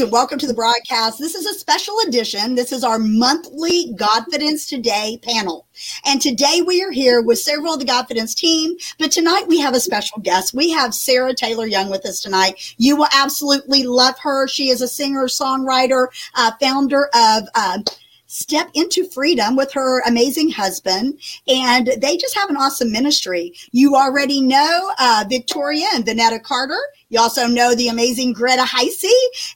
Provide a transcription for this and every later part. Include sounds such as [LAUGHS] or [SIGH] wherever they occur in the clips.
And welcome to the broadcast. This is a special edition. This is our monthly Godfidence Today panel. And today we are here with several of the Godfidence team, but tonight we have a special guest. We have Sarah Taylor Young with us tonight. You will absolutely love her. She is a singer, songwriter, uh, founder of uh, step into freedom with her amazing husband. And they just have an awesome ministry. You already know uh, Victoria and Vonetta Carter. You also know the amazing Greta Heisey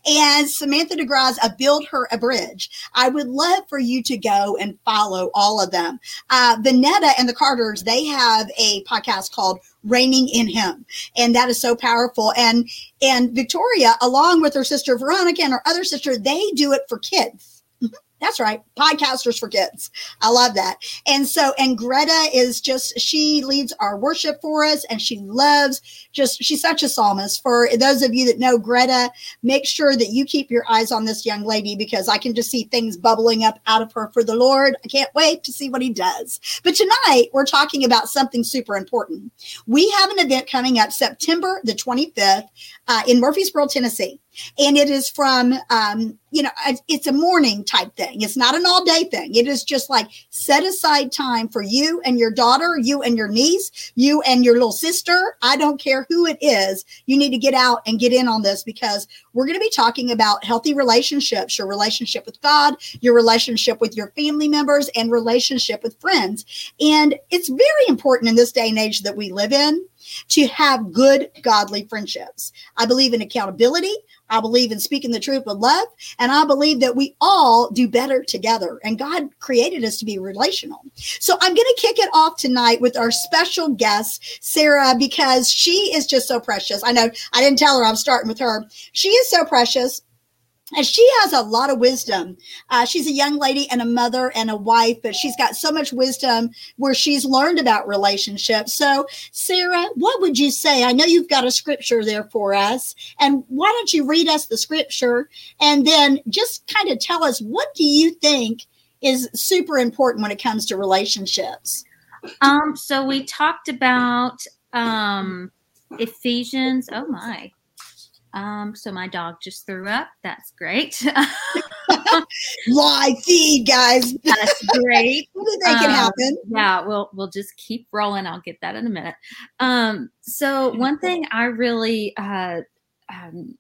and Samantha DeGrasse of Build Her a Bridge. I would love for you to go and follow all of them. Uh, Vonetta and the Carters, they have a podcast called reigning in him and that is so powerful and and victoria along with her sister veronica and her other sister they do it for kids that's right. Podcasters for kids. I love that. And so, and Greta is just, she leads our worship for us and she loves just, she's such a psalmist. For those of you that know Greta, make sure that you keep your eyes on this young lady because I can just see things bubbling up out of her for the Lord. I can't wait to see what he does. But tonight we're talking about something super important. We have an event coming up September the 25th uh, in Murfreesboro, Tennessee and it is from um, you know it's a morning type thing. It's not an all day thing. It is just like set aside time for you and your daughter you and your niece you and your little sister. I don't care who it is. You need to get out and get in on this because we're going to be talking about healthy relationships your relationship with god your relationship with your family members and relationship with friends. And it's very important in this day and age that we live in to have good godly friendships i believe in accountability I believe in speaking the truth with love. And I believe that we all do better together. And God created us to be relational. So I'm going to kick it off tonight with our special guest, Sarah, because she is just so precious. I know I didn't tell her I'm starting with her. She is so precious and she has a lot of wisdom. Uh, she's a young lady and a mother and a wife, but she's got so much wisdom where she's learned about relationships. So, Sarah, what would you say? I know you've got a scripture there for us, and why don't you read us the scripture and then just kind of tell us what do you think is super important when it comes to relationships? Um, so we talked about um, Ephesians. Oh my, um, so my dog just threw up. That's great. [LAUGHS] Live feed, guys. [LAUGHS] That's great. can um, happen. Yeah, we'll we'll just keep rolling. I'll get that in a minute. Um, so one thing I really, uh, um,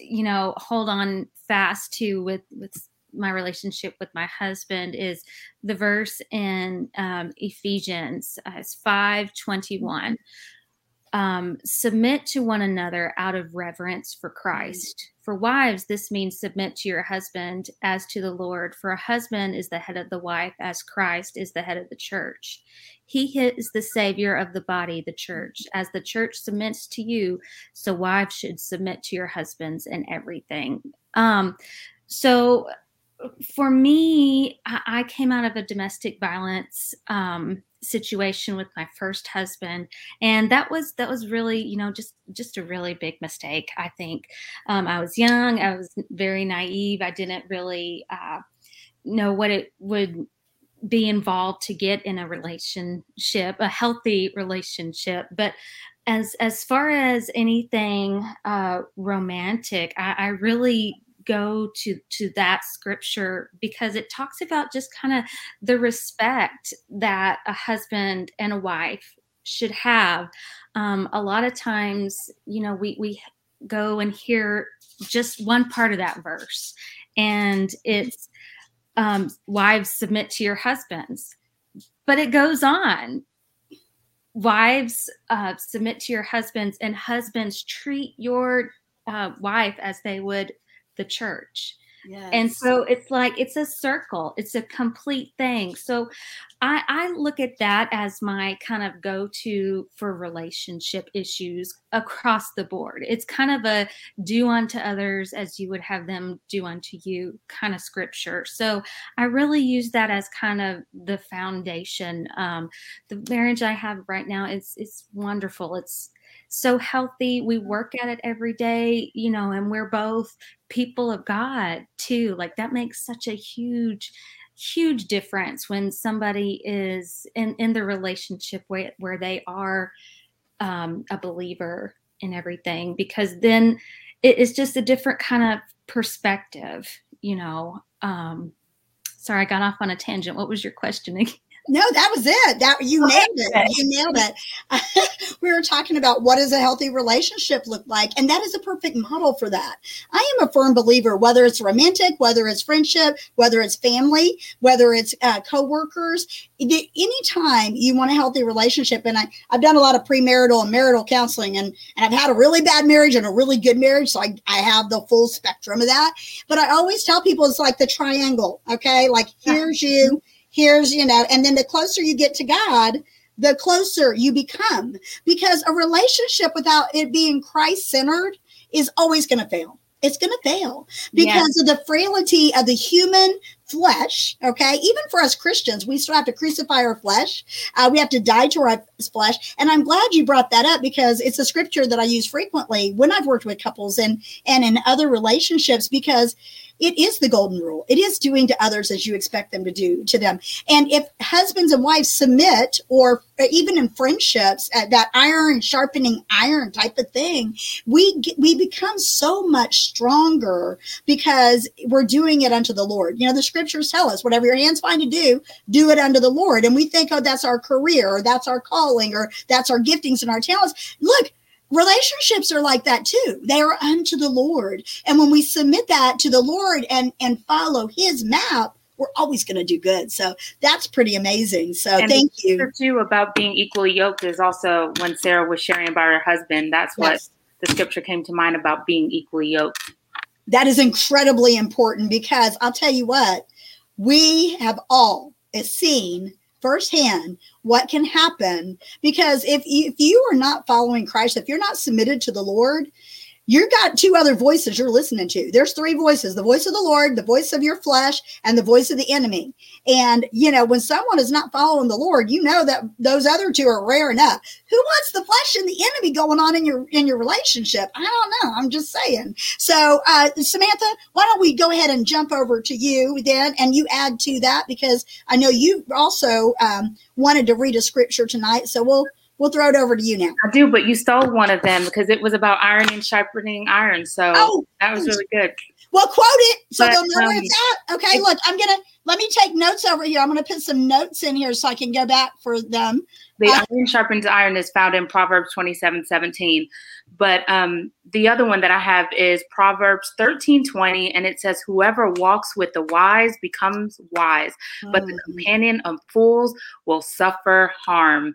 you know, hold on fast to with with my relationship with my husband is the verse in um, Ephesians uh, it's five twenty one um, submit to one another out of reverence for Christ. For wives, this means submit to your husband as to the Lord. For a husband is the head of the wife, as Christ is the head of the church. He is the savior of the body, the church. As the church submits to you, so wives should submit to your husbands in everything. Um, so for me, I, came out of a domestic violence um, situation with my first husband and that was that was really you know just just a really big mistake i think. Um, i was young i was very naive i didn't really uh, know what it would be involved to get in a relationship a healthy relationship but as as far as anything uh, romantic I, I really go to to that scripture because it talks about just kind of the respect that a husband and a wife should have. Um, a lot of times you know we we go and hear just one part of that verse and it's um, wives submit to your husbands. But it goes on. Wives uh, submit to your husbands and husbands treat your uh, wife as they would the church. Yes. And so it's like it's a circle, it's a complete thing. So I, I look at that as my kind of go to for relationship issues across the board. It's kind of a do unto others as you would have them do unto you kind of scripture. So I really use that as kind of the foundation. Um, the marriage I have right now is it's wonderful. It's so healthy. We work at it every day, you know, and we're both people of God too. Like that makes such a huge huge difference when somebody is in in the relationship where, where they are um, a believer in everything because then it is just a different kind of perspective, you know. Um, sorry, I got off on a tangent. What was your question again? No, that was it. That you nailed it. You nailed it. [LAUGHS] we were talking about what does a healthy relationship look like, and that is a perfect model for that. I am a firm believer, whether it's romantic, whether it's friendship, whether it's family, whether it's uh, coworkers. Anytime you want a healthy relationship, and I, I've done a lot of premarital and marital counseling, and, and I've had a really bad marriage and a really good marriage, so I, I have the full spectrum of that. But I always tell people it's like the triangle. Okay, like here's you here's you know and then the closer you get to god the closer you become because a relationship without it being christ centered is always going to fail it's going to fail because of the frailty of the human flesh. Okay. Even for us Christians, we still have to crucify our flesh. Uh, we have to die to our flesh. And I'm glad you brought that up because it's a scripture that I use frequently when I've worked with couples and, and in other relationships because it is the golden rule. It is doing to others as you expect them to do to them. And if husbands and wives submit, or even in friendships, uh, that iron sharpening iron type of thing, we we become so much stronger because we're doing it unto the Lord. You know, the scriptures tell us, whatever your hands find to do, do it unto the Lord. And we think, oh, that's our career, or that's our calling, or that's our giftings and our talents. Look, relationships are like that too. They are unto the lord. And when we submit that to the lord and and follow his map we're always going to do good. So that's pretty amazing. So and thank you. too about being equally yoked is also when sarah was sharing about her husband that's what yes. the scripture came to mind about being equally yoked. That is incredibly important because i'll tell you what we have all seen firsthand what can happen. Because if you, if you are not following Christ, if you're not submitted to the Lord, you got two other voices you're listening to. There's three voices the voice of the Lord, the voice of your flesh, and the voice of the enemy. And, you know, when someone is not following the Lord, you know that those other two are rare enough. Who wants the flesh and the enemy going on in your in your relationship? I don't know. I'm just saying. So, uh, Samantha, why don't we go ahead and jump over to you then and you add to that because I know you also um, wanted to read a scripture tonight. So we'll we'll throw it over to you now. I do, but you stole one of them because it was about iron and sharpening iron. So oh, that was really good. Well, quote it so but, they'll know um, where it's at. Okay, look, I'm gonna let me take notes over here. I'm gonna put some notes in here so I can go back for them. The uh, iron sharpens iron is found in Proverbs 27, 17. But um, the other one that I have is Proverbs 13, 20, and it says, Whoever walks with the wise becomes wise, but the mm. companion of fools will suffer harm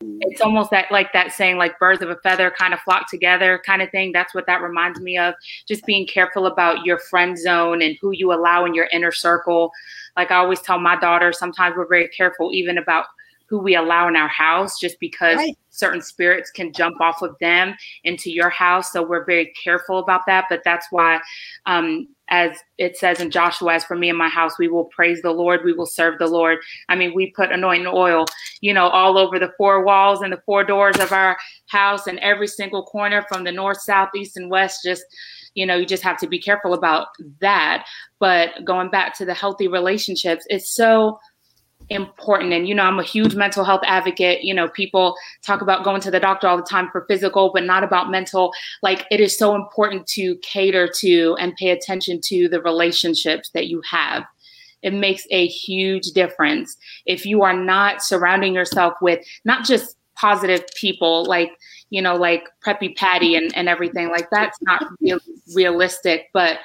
it's almost that like that saying like birds of a feather kind of flock together kind of thing. That's what that reminds me of just being careful about your friend zone and who you allow in your inner circle. Like i always tell my daughter sometimes we're very careful even about who we allow in our house just because right. certain spirits can jump off of them into your house. So we're very careful about that but that's why um, as it says in Joshua, as for me and my house, we will praise the Lord, we will serve the Lord. I mean, we put anointing oil, you know, all over the four walls and the four doors of our house and every single corner from the north, south, east, and west. Just, you know, you just have to be careful about that. But going back to the healthy relationships, it's so important. And you know i'm a huge mental health advocate. You know people talk about going to the doctor all the time for physical but not about mental. Like it is so important to cater to and pay attention to the relationships that you have. It makes a huge difference. If you are not surrounding yourself with not just positive people like you know like preppy patty and, and everything like that's not real, realistic. But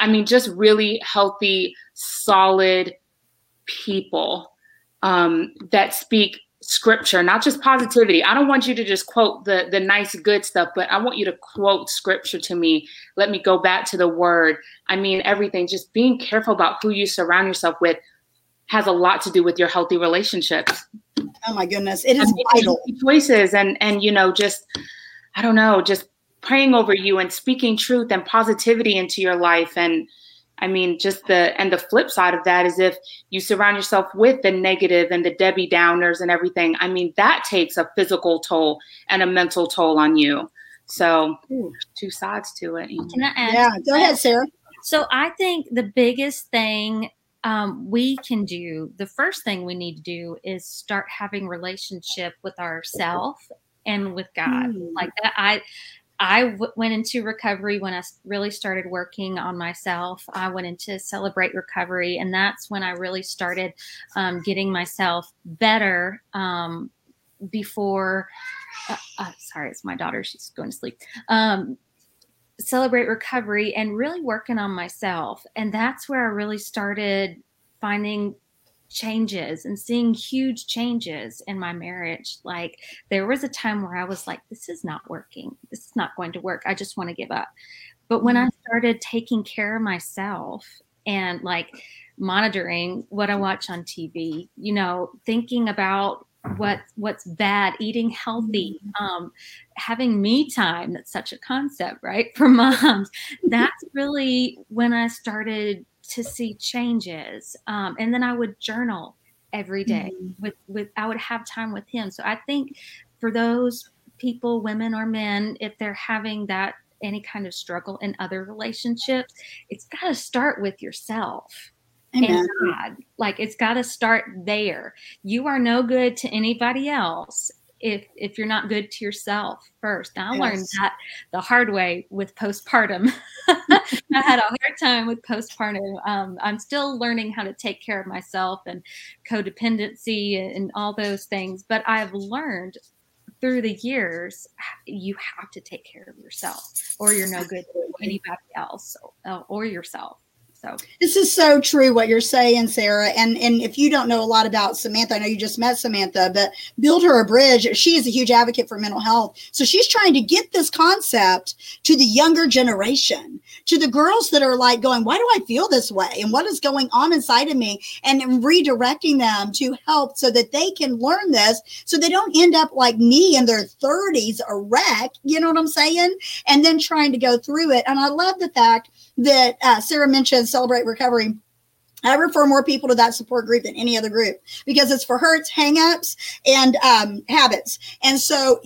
i mean just really healthy solid people um, that speak scripture, not just positivity. I don't want you to just quote the the nice good stuff, but I want you to quote scripture to me. Let me go back to the word. I mean everything. Just being careful about who you surround yourself with has a lot to do with your healthy relationships. Oh my goodness, it is vital. Choices and and you know just I don't know, just praying over you and speaking truth and positivity into your life and I mean, just the and the flip side of that is if you surround yourself with the negative and the Debbie Downers and everything, I mean, that takes a physical toll and a mental toll on you. So, Ooh. two sides to it. Can I add? Yeah, go ahead, Sarah. So, I think the biggest thing um, we can do, the first thing we need to do is start having relationship with ourself and with God. Mm. Like that, I I w- went into recovery when I really started working on myself. I went into celebrate recovery, and that's when I really started um, getting myself better. Um, before, uh, uh, sorry, it's my daughter. She's going to sleep. Um, celebrate recovery and really working on myself, and that's where I really started finding changes and seeing huge changes in my marriage. Like there was a time where I was like, this is not working. This is not going to work. I just want to give up. But when I mm-hmm. started taking care of myself and like monitoring what I watch on TV, you know, thinking about what what's bad eating healthy mm-hmm. um having me time that's such a concept right [LAUGHS] for moms that's really when i started to see changes. Um, and then I would journal every day mm-hmm. with with I would have time with him. So I think for those people, women or men, if they're having that any kind of struggle in other relationships, it's got to start with yourself. Amen. And God, like it's got to start there. You are no good to anybody else if if you're not good to yourself first. I yes. learned that the hard way with postpartum. [LAUGHS] I had a hard time with postpartum. Um, I'm still learning how to take care of myself and codependency and all those things, but I've learned through the years you have to take care of yourself or you're no good to anybody else or yourself so this is so true what you're saying, Sarah. And and if you don't know a lot about Samantha, I know you just met Samantha, but build her a bridge. She is a huge advocate for mental health. So she's trying to get this concept to the younger generation, to the girls that are like going, why do I feel this way? And what is going on inside of me? And redirecting them to help so that they can learn this so they don't end up like me in their 30s, a wreck. You know what I'm saying? And then trying to go through it. And I love the fact that uh, Sarah mentioned Celebrate Recovery. I refer more people to that support group than any other group because it's for hurts, hangups, and um, habits. And so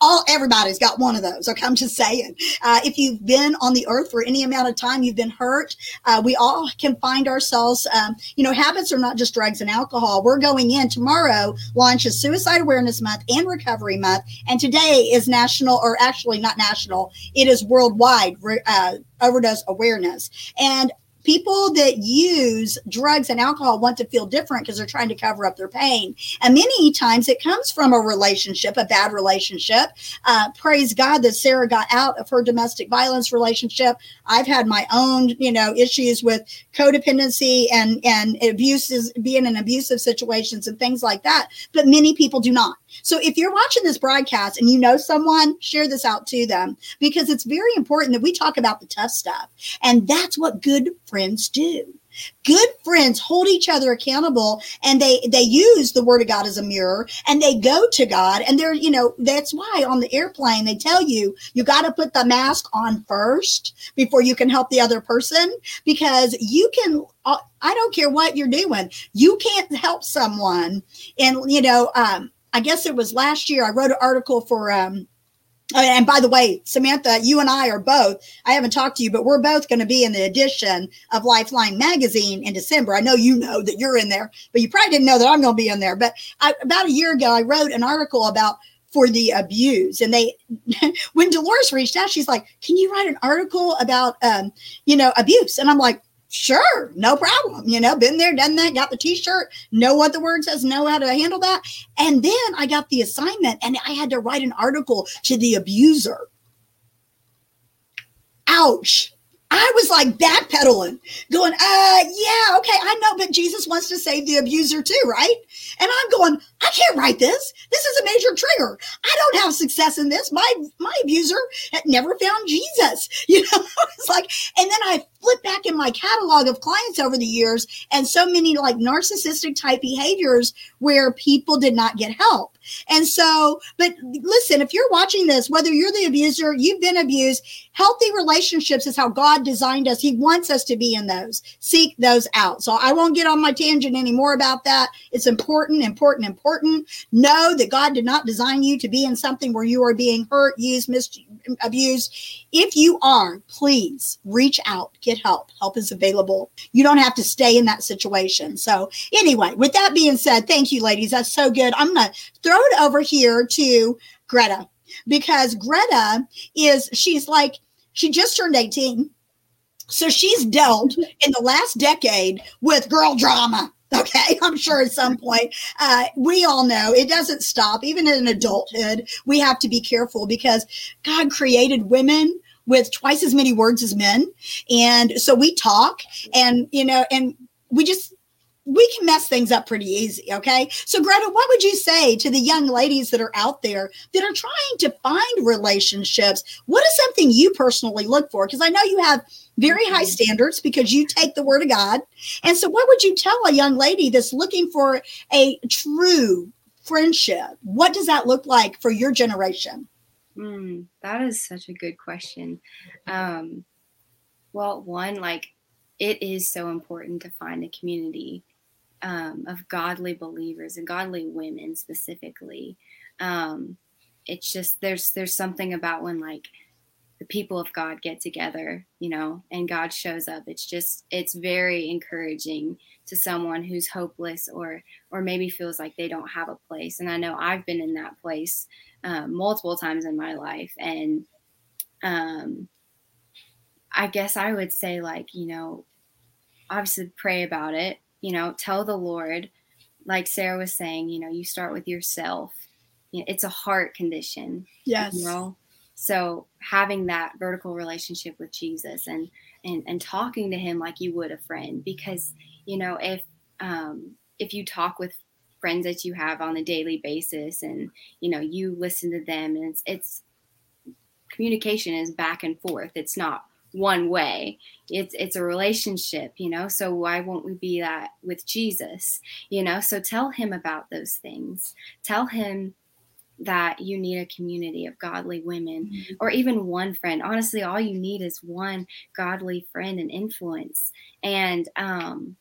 all everybody's got one of those. Okay, I'm just saying. Uh, if you've been on the earth for any amount of time, you've been hurt. Uh, we all can find ourselves. Um, you know, habits are not just drugs and alcohol. We're going in tomorrow. Launches Suicide Awareness Month and Recovery Month, and today is national, or actually not national. It is worldwide. Uh, overdose awareness. And people that use drugs and alcohol want to feel different because they're trying to cover up their pain. And many times it comes from a relationship, a bad relationship. Uh, praise God that Sarah got out of her domestic violence relationship. I've had my own, you know, issues with codependency and, and abuses, being in abusive situations and things like that. But many people do not. So if you're watching this broadcast and you know someone, share this out to them because it's very important that we talk about the tough stuff. And that's what good friends do. Good friends hold each other accountable and they they use the word of God as a mirror and they go to God and they're you know that's why on the airplane they tell you you got to put the mask on first before you can help the other person because you can uh, I don't care what you're doing you can't help someone and you know um I guess it was last year, I wrote an article for, um, oh, and by the way, Samantha, you and I are both, I haven't talked to you, but we're both going to be in the edition of Lifeline magazine in December. I know you know that you're in there, but you probably didn't know that I'm going to be in there. But I, about a year ago, I wrote an article about for the abuse and they [LAUGHS] when dolores reached out she's like can you write an article about um you know abuse and i'm like Sure, no problem. You know, been there, done that, got the t shirt, know what the word says, know how to handle that. And then I got the assignment and I had to write an article to the abuser. Ouch. I was like backpedaling, going, uh, yeah, okay, I know, but Jesus wants to save the abuser too, right? And I'm going, I can't write this. This is a major trigger. I don't have success in this. My my abuser had never found Jesus. [LAUGHS] You know, it's like, and then I flip back in my catalog of clients over the years, and so many like narcissistic type behaviors where people did not get help. And so, but listen, if you're watching this, whether you're the abuser, you've been abused, healthy relationships is how God designed us. He wants us to be in those. Seek those out. So I won't get on my tangent anymore about that. It's important, important, important. Know that God did not design you to be in something where you are being hurt, used, abused. If you are, please reach out, get help. Help is available. You don't have to stay in that situation. So, anyway, with that being said, thank you, ladies. That's so good. I'm going to throw it over here to Greta. because Greta is, she's like, she just turned 18. So she's dealt in the last decade with girl drama. [LAUGHS] Okay, I'm sure at some point uh, we all know it doesn't stop. Even in adulthood, we have to be careful because God created women with twice as many words as men, and so we talk, and you know, and we just we can mess things up pretty easy. Okay. So, Greta, what would you say to the young ladies that are out there that are trying to find relationships? What is something you personally look for? Because I know you have very high mm-hmm. standards because you take the word of God. And so, what would you tell a young lady that's looking for a true friendship? What does that look like for your generation? Mm, that is such a good question. Um, well, one, like, it is so important to find a community um, of godly believers and godly women specifically. Um, it's just there's there's something about when like the people of God get together, you know, and God shows up. It's just it's very encouraging to someone who's hopeless or or maybe feels like they don't have a place. And I know I've been in that place um, multiple times in my life, and um, I guess I would say like you know, obviously pray about it you know, tell the Lord, like Sarah was saying, you know, you start with yourself. It's a heart condition. Yes. You know, so having that vertical relationship with Jesus and and and talking to Him like you would a friend, because you know if um, if you talk with friends that you have on a daily basis and you know you listen to them and it's, it's communication is back and forth. It's not one way. It's it's a relationship you know so why won't we be that with jesus you know? So tell him about those things. Tell him that you need a community of godly women mm-hmm. or even one friend. Honestly all you need is one godly friend and influence. And um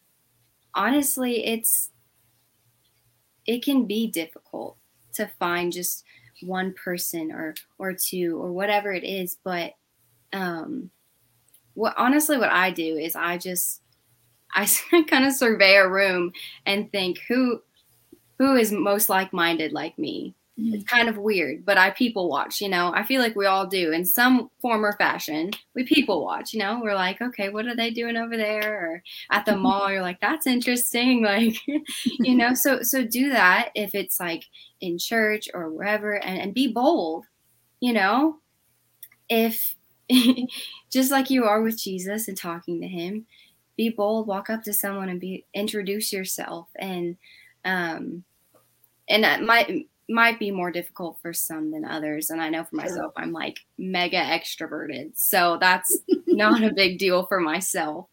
honestly it's it can be difficult to find just one person or or two or whatever it is but um what honestly what I do is I just I [LAUGHS] kind of survey a room and think who who is most like-minded like me. Mm-hmm. It's kind of weird, but I people watch, you know. I feel like we all do in some form or fashion. We people watch, you know. We're like, okay, what are they doing over there? Or at the [LAUGHS] mall, you're like, that's interesting. [LAUGHS] Like, you know, so so do that if it's like in church or wherever and, and be bold, you know. If [LAUGHS] just like you are with Jesus and talking to him, be bold, walk up to someone and be introduce yourself and um and that might might be more difficult for some than others and I know for myself I'm like mega extroverted. So that's not a big deal for myself.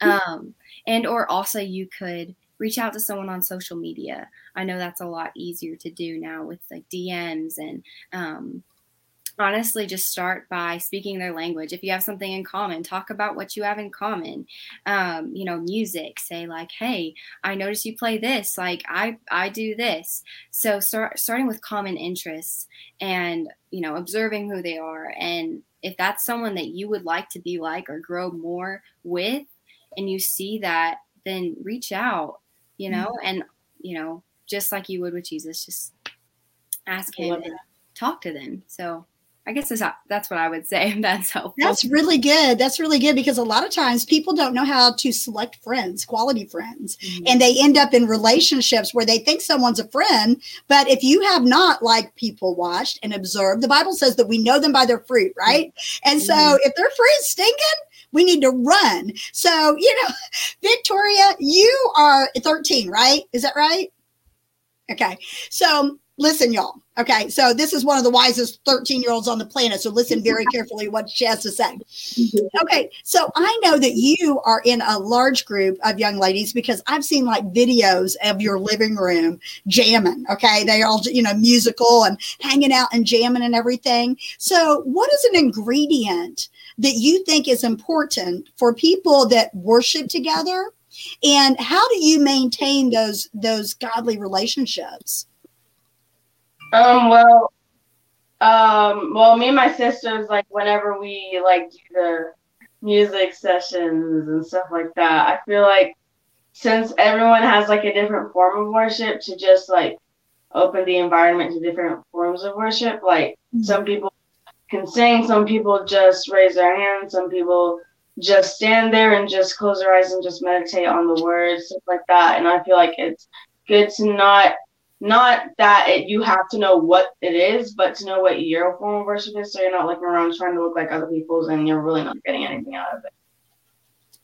Um and or also you could reach out to someone on social media. I know that's a lot easier to do now with like DMs and um honestly just start by speaking their language. If you have something in common talk about what you have in common. Um, you know music say like hey i notice you play this like i i do this. So start starting with common interests and you know observing who they are. And if that's someone that you would like to be like or grow more with and you see that then reach out you know mm-hmm. and you know just like you would with jesus just ask him and talk to them. So I guess that's, that's what I would say. That's helpful. That's really good. That's really good because a lot of times people don't know how to select friends, quality friends, mm-hmm. and they end up in relationships where they think someone's a friend. But if you have not like people watched and observed, the Bible says that we know them by their fruit, right? And so mm-hmm. if their fruit is stinking, we need to run. So, you know, [LAUGHS] Victoria, you are 13, right? Is that right? Okay. So listen, y'all. Okay, so this is one of the wisest 13 year olds on the planet. So listen very carefully what she has to say. Okay, so I know that you are in a large group of young ladies because I've seen like videos of your living room jamming. Okay, they all, you know, musical and hanging out and jamming and everything. So, what is an ingredient that you think is important for people that worship together? And how do you maintain those those godly relationships? Um, well, um, well, me and my sisters, like, whenever we like do the music sessions and stuff like that, I feel like since everyone has like a different form of worship, to just like open the environment to different forms of worship. Like mm-hmm. some people can sing, some people just raise their hands, some people just stand there and just close their eyes and just meditate on the words, stuff like that. And I feel like it's good to not not that it, you have to know what it is, but to know what your form of worship is, so you're not looking around trying to look like other people's and you're really not getting anything out of it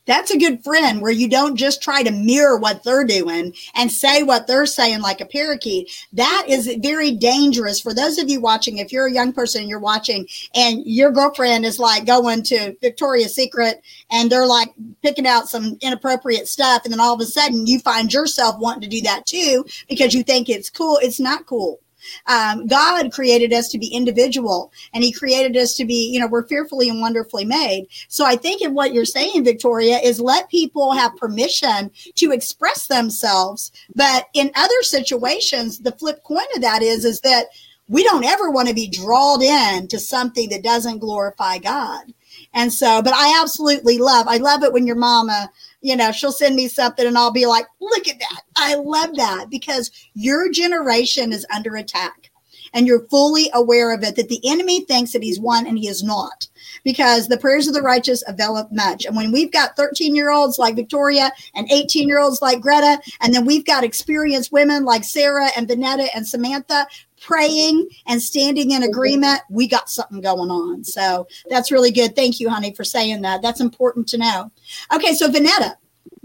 that's a good friend where you don't just try to mirror what they're doing and say what they're saying like a parakeet. That is very dangerous for those of you watching. If you're a young person and you're watching and your girlfriend is like going to Victoria's Secret and they're like picking out some inappropriate stuff, and then all of a sudden you find yourself wanting to do that too because you think it's cool. It's not cool. Um, God created us to be individual and he created us to be, you know, we're fearfully and wonderfully made. So I think in what you're saying, Victoria, is let people have permission to express themselves. But in other situations, the flip coin of that is, is that we don't ever want to be drawn in to something that doesn't glorify God. And so, but I absolutely love, I love it when your mama you know, she'll send me something and I'll be like, look at that. I love that because your generation is under attack and you're fully aware of it that the enemy thinks that he's won and he is not because the prayers of the righteous avail much. And when we've got 13 year olds like Victoria and 18 year olds like Greta, and then we've got experienced women like Sarah and Vonetta and Samantha praying and standing in agreement, we got something going on. So that's really good. Thank you, honey, for saying that. That's important to know. Okay, so Vonetta.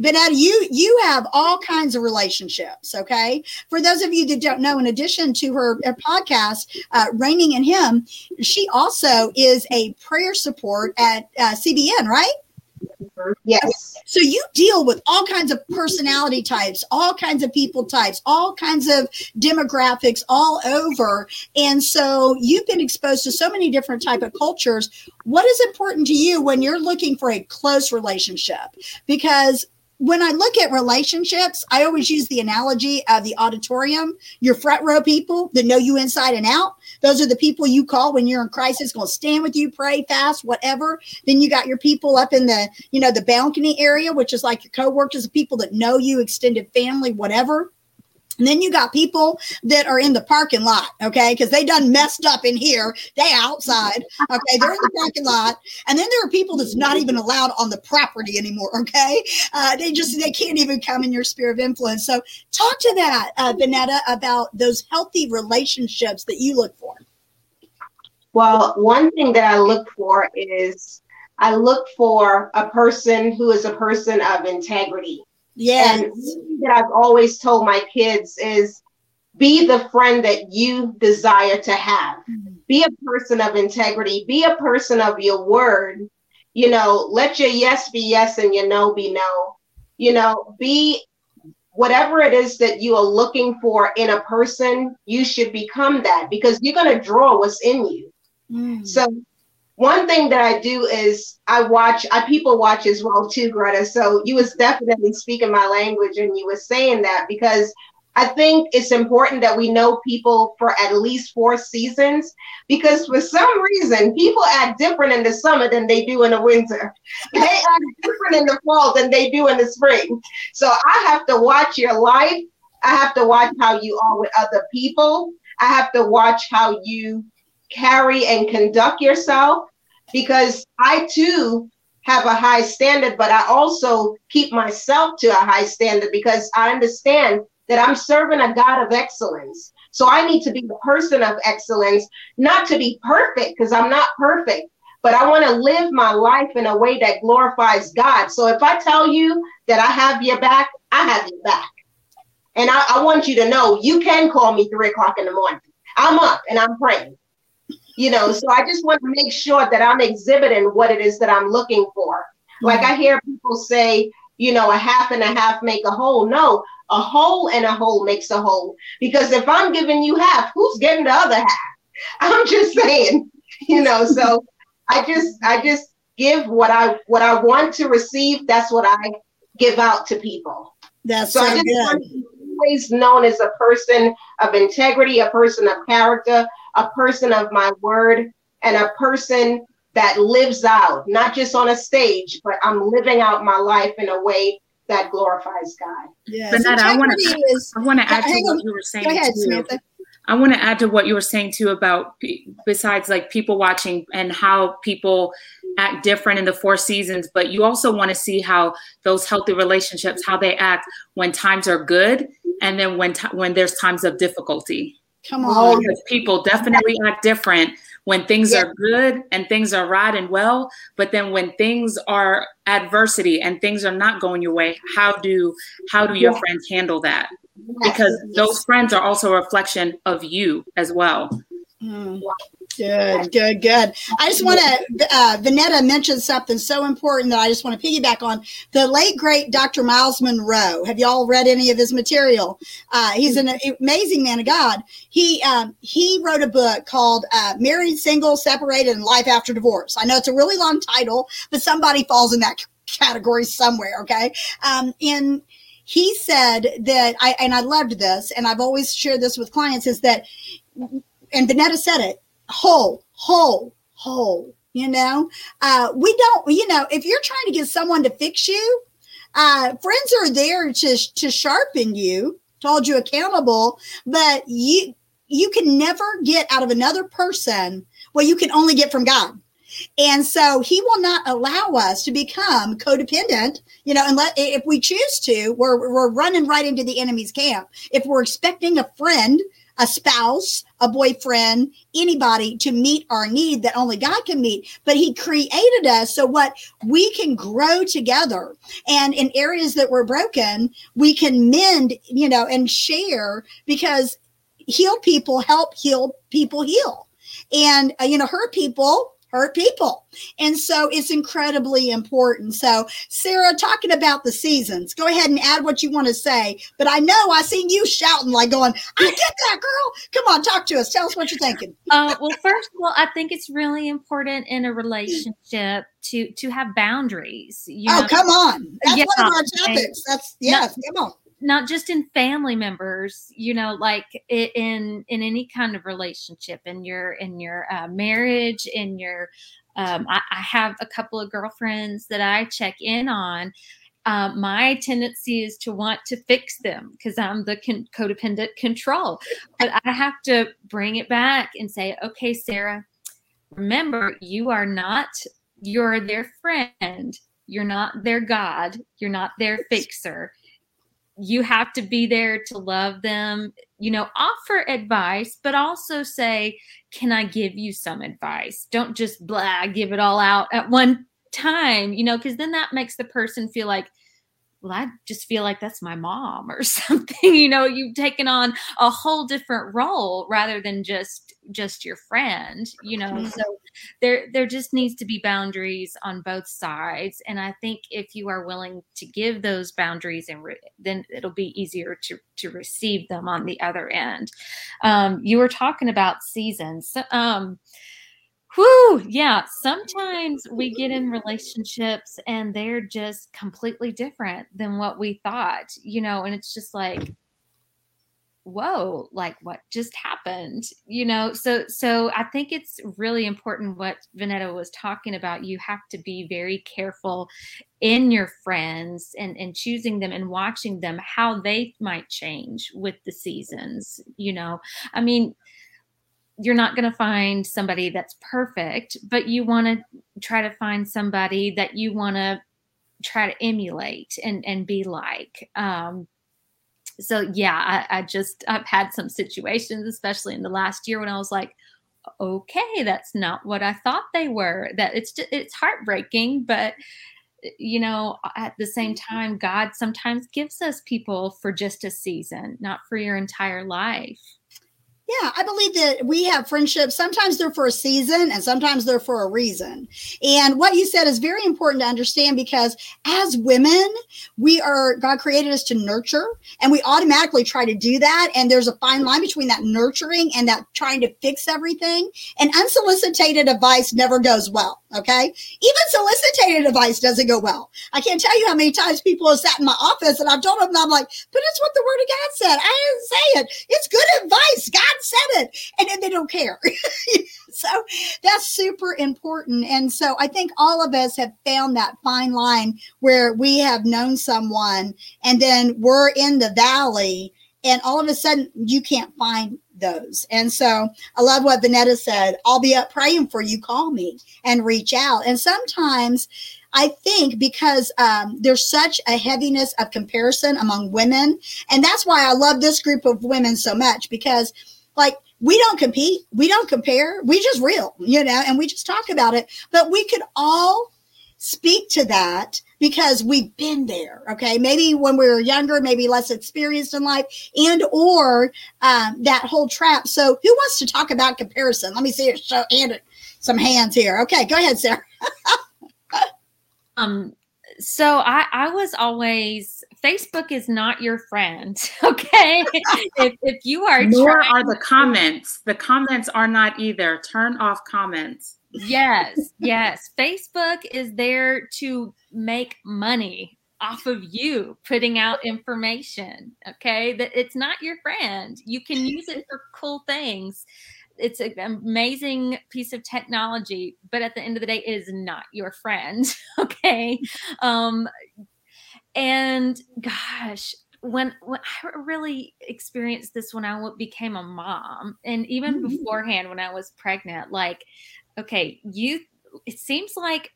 Vonetta, you you have all kinds of relationships. Okay, for those of you that don't know, in addition to her, her podcast, uh, "Reigning in Him," she also is a prayer support at uh, CBN, right? Yes. So you deal with all kinds of personality types, all kinds of people types, all kinds of demographics all over. And so you've been exposed to so many different type of cultures. What is important to you when you're looking for a close relationship? Because when I look at relationships, I always use the analogy of the auditorium. Your front row people that know you inside and out, those are the people you call when you're in crisis, going to stand with you, pray, fast, whatever. Then you got your people up in the, you know, the balcony area, which is like your coworkers, the people that know you, extended family, whatever. And then you got people that are in the parking lot, okay, because they done messed up in here. They outside, okay, they're in the parking lot. And then there are people that's not even allowed on the property anymore, [LAUGHS] okay? Uh, they just they can't even come in your sphere of influence. So talk to that, uh, Vonetta, about those healthy relationships that you look for. Well, one thing that I look for is I look for a person who is a person of integrity Yes. And that I've always told my kids is be the friend that you desire to have. Mm-hmm. Be a person of integrity. Be a person of your word. You know, let your yes be yes and your no be no. You know, be whatever it is that you are looking for in a person, you should become that because you're going to draw what's in you. Mm. So one thing that I do is I watch, I people watch as well too, Greta. So you was definitely speaking my language and you were saying that because I think it's important that we know people for at least four seasons because for some reason people act different in the summer than they do in the winter. [LAUGHS] They act different in the fall than they do in the spring. So I have to watch your life. I have to watch how you are with other people. I have to watch how you carry and conduct yourself because I too have a high standard, but I also keep myself to a high standard because I understand that I'm serving a God of excellence. So I need to be the person of excellence, not to be perfect because I'm not perfect, but I want to live my life in a way that glorifies God. So if I tell you that I have your back, I have your back. And I, I want you to know you can call me three o'clock in the morning. I'm up and I'm praying you know so i just want to make sure that i'm exhibiting what it is that i'm looking for. Like i mm-hmm. hear people say you know a half and a half make a whole. No a whole and a whole makes a whole. Because if i'm giving you half who's getting the other half? [LAUGHS] I'm just saying you know so i just i just give what i what i want to receive. That's what i give out to people. That's so, so I just good. want to be always known as a person of integrity a person of character a person of my word, and a person that lives out, not just on a stage, but I'm living out my life in a way that glorifies God. Yes. Vonetta, I want to I want to add to what you were saying. Go ahead, too. Samantha. I want to add to what you were saying too about besides like people watching and how people act different in the four seasons, but you also want to see how those healthy relationships how they act when times are good and then when t- when there's times of difficulty. Come on, because people definitely act different when things yeah. are good and things are right and well, but then when things are adversity and things are not going your way, how do how do your yeah. friends handle that? because those friends are also a reflection of you as well. Mm. Good, good, good. I just want to, uh, Vonetta mentioned something so important that I just want to piggyback on. The late, great Dr. Myles Munroe. Have y'all read any of his material? Uh, he's an amazing man of God. He um, he wrote a book called uh, Married, Single, Separated, and Life After Divorce. I know it's a really long title, but somebody falls in that category somewhere, okay? Um, and he said that I and I loved this, and I've always shared this with clients is that, and Vonetta said it, whole, whole, whole. You know, uh, we don't. You know, if you're trying to get someone to fix you, uh, friends are there to to sharpen you, to hold you accountable, but you you can never get out of another person what you can only get from God. And so he will not allow us to become codependent, you know, unless if we choose to, we're, we're running right into the enemy's camp. If we're expecting a friend, a spouse, a boyfriend, anybody to meet our need that only God can meet. But He created us so what we can grow together. And in areas that were broken, we can mend, you know, and share because healed people help healed people heal. And, uh, you know, hurt people hurt people. And so it's incredibly important. So, Sarah, talking about the seasons, go ahead and add what you want to say. But I know I seen you shouting, like going, I get that, girl. Come on, talk to us. Tell us what you're thinking. uh, well, first of all, I think it's really important in a relationship to to have boundaries. You oh, know? come on. That's yeah, one of our topics. That's, yes, come on not just in family members you know like in in any kind of relationship in your in your uh, marriage in your um, I, I, have a couple of girlfriends that i check in on. Uh, my tendency is to want to fix them because i'm the con- codependent control. But i have to bring it back and say okay sarah remember you are not you're their friend. You're not their god. You're not their fixer you have to be there to love them, you know, offer advice, but also say, Can I give you some advice? Don't just blah, give it all out at one time, you know, because then that makes the person feel like, well, I just feel like that's my mom or [LAUGHS] something. You know, you've taken on a whole different role rather than just just your friend. You know, mm-hmm. so there there just needs to be boundaries on both sides, and I think if you are willing to give those boundaries, and re- then it'll be easier to to receive them on the other end. Um, you were talking about seasons. So, um, Whew, yeah. Sometimes we get in relationships and they're just completely different than what we thought, you know, and it's just like, whoa, like what just happened, you know? So, so I think it's really important what Vonetta was talking about. You have to be very careful in your friends and, and choosing them and watching them, how they might change with the seasons, you know? I mean, you're not going to find somebody that's perfect, but you want to try to find somebody that you want to try to emulate and and be like. Um, so yeah, I, I just I've had some situations, especially in the last year, when I was like, okay, that's not what I thought they were. That it's just, it's heartbreaking, but you know, at the same time, God sometimes gives us people for just a season, not for your entire life. Yeah, I believe that we have friendships. Sometimes they're for a season and sometimes they're for a reason. And what you said is very important to understand because as women, we are, God created us to nurture and we automatically try to do that. And there's a fine line between that nurturing and that trying to fix everything. And unsolicited advice never goes well. Okay. Even solicited advice doesn't go well. I can't tell you how many times people have sat in my office and I've told them, I'm like, but it's what the word of God said. I didn't say it. It's good advice. God said it. And then they don't care. [LAUGHS] so that's super important. And so I think all of us have found that fine line where we have known someone and then we're in the valley and all of a sudden you can't find those. And so I love what Vonetta said. I'll be up praying for you. Call me and reach out. And sometimes I think because um, there's such a heaviness of comparison among women. And that's why I love this group of women so much because, like, we don't compete, we don't compare, we just real, you know, and we just talk about it. But we could all speak to that because we've been there okay? Maybe when we were younger maybe less experienced in life and or um, that whole trap. So who wants to talk about comparison? Let me see it show and some hands here. Okay go ahead sarah. [LAUGHS] Um so i i was always facebook is not your friend [LAUGHS] okay? If, if you are nor are the comments. The comments are not either. Turn off comments yes yes. Facebook is there to make money off of you putting out information okay? That it's not your friend. You can use it for cool things. It's an amazing piece of technology but at the end of the day it is not your friend [LAUGHS] okay? Um and gosh when, when I really experienced this when I became a mom, and even mm-hmm. beforehand when I was pregnant, like, okay, you, it seems like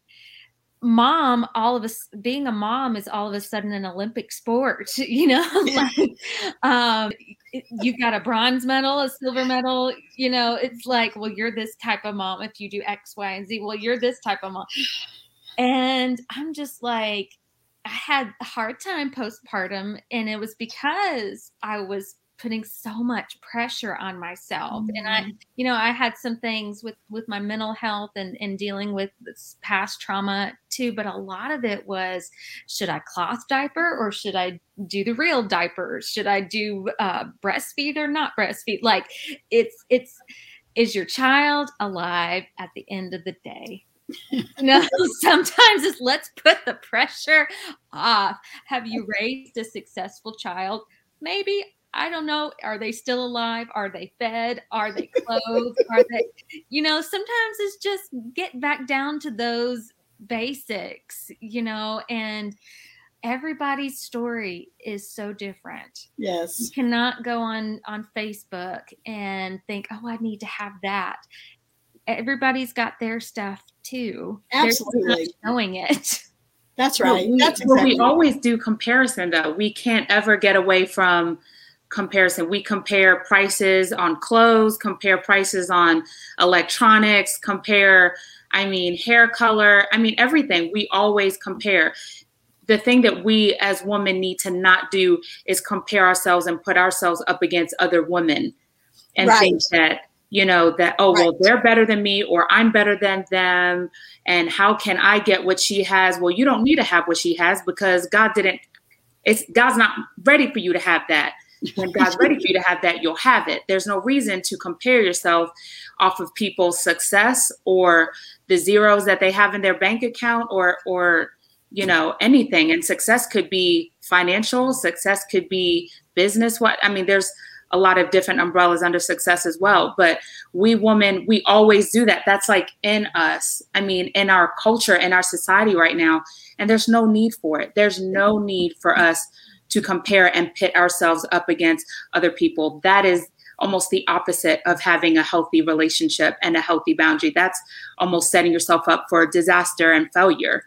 mom all of us being a mom is all of a sudden an olympic sport [LAUGHS] you know [LAUGHS] like um you've got a bronze medal a silver medal you know it's like well you're this type of mom if you do x y and z. Well you're this type of mom. And i'm just like i had a hard time postpartum and it was because i was putting so much pressure on myself mm-hmm. and i mm-hmm. you know i had some things with with my mental health and and dealing with this past trauma too but a lot of it was should i cloth diaper or should i do the real diapers should i do uh, breastfeed or not breastfeed like it's it's is your child alive at the end of the day no, [LAUGHS] [LAUGHS] sometimes it's let's put the pressure off. Have you [LAUGHS] raised a successful child? Maybe I don't know. Are they still alive? Are they fed? Are they clothed? Are they, [LAUGHS] you know, sometimes it's just get back down to those basics, you know, and everybody's story is so different. Yes. You cannot go on on Facebook and think, "Oh, I need to have that." Everybody's got their stuff too. Absolutely. showing it. That's right. Well, we, That's exactly. well, we always do comparison though. We can't ever get away from comparison. We compare prices on clothes, compare prices on electronics, compare, I mean, hair color, I mean, everything. We always compare. The thing that we as women need to not do is compare ourselves and put ourselves up against other women and right. think that, you know, that, oh, right. well, they're better than me or I'm better than them. And how can I get what she has? Well, you don't need to have what she has because God didn't, it's God's not ready for you to have that when God's ready for you to have that, you'll have it. There's no reason to compare yourself off of people's success or the zeros that they have in their bank account or or you know anything. And success could be financial success could be business what i mean there's a lot of different umbrellas under success as well. But we women we always do that. That's like in us i mean in our culture in our society right now. And there's no need for it. There's no need for us to compare and pit ourselves up against other people. That is almost the opposite of having a healthy relationship and a healthy boundary. That's almost setting yourself up for disaster and failure.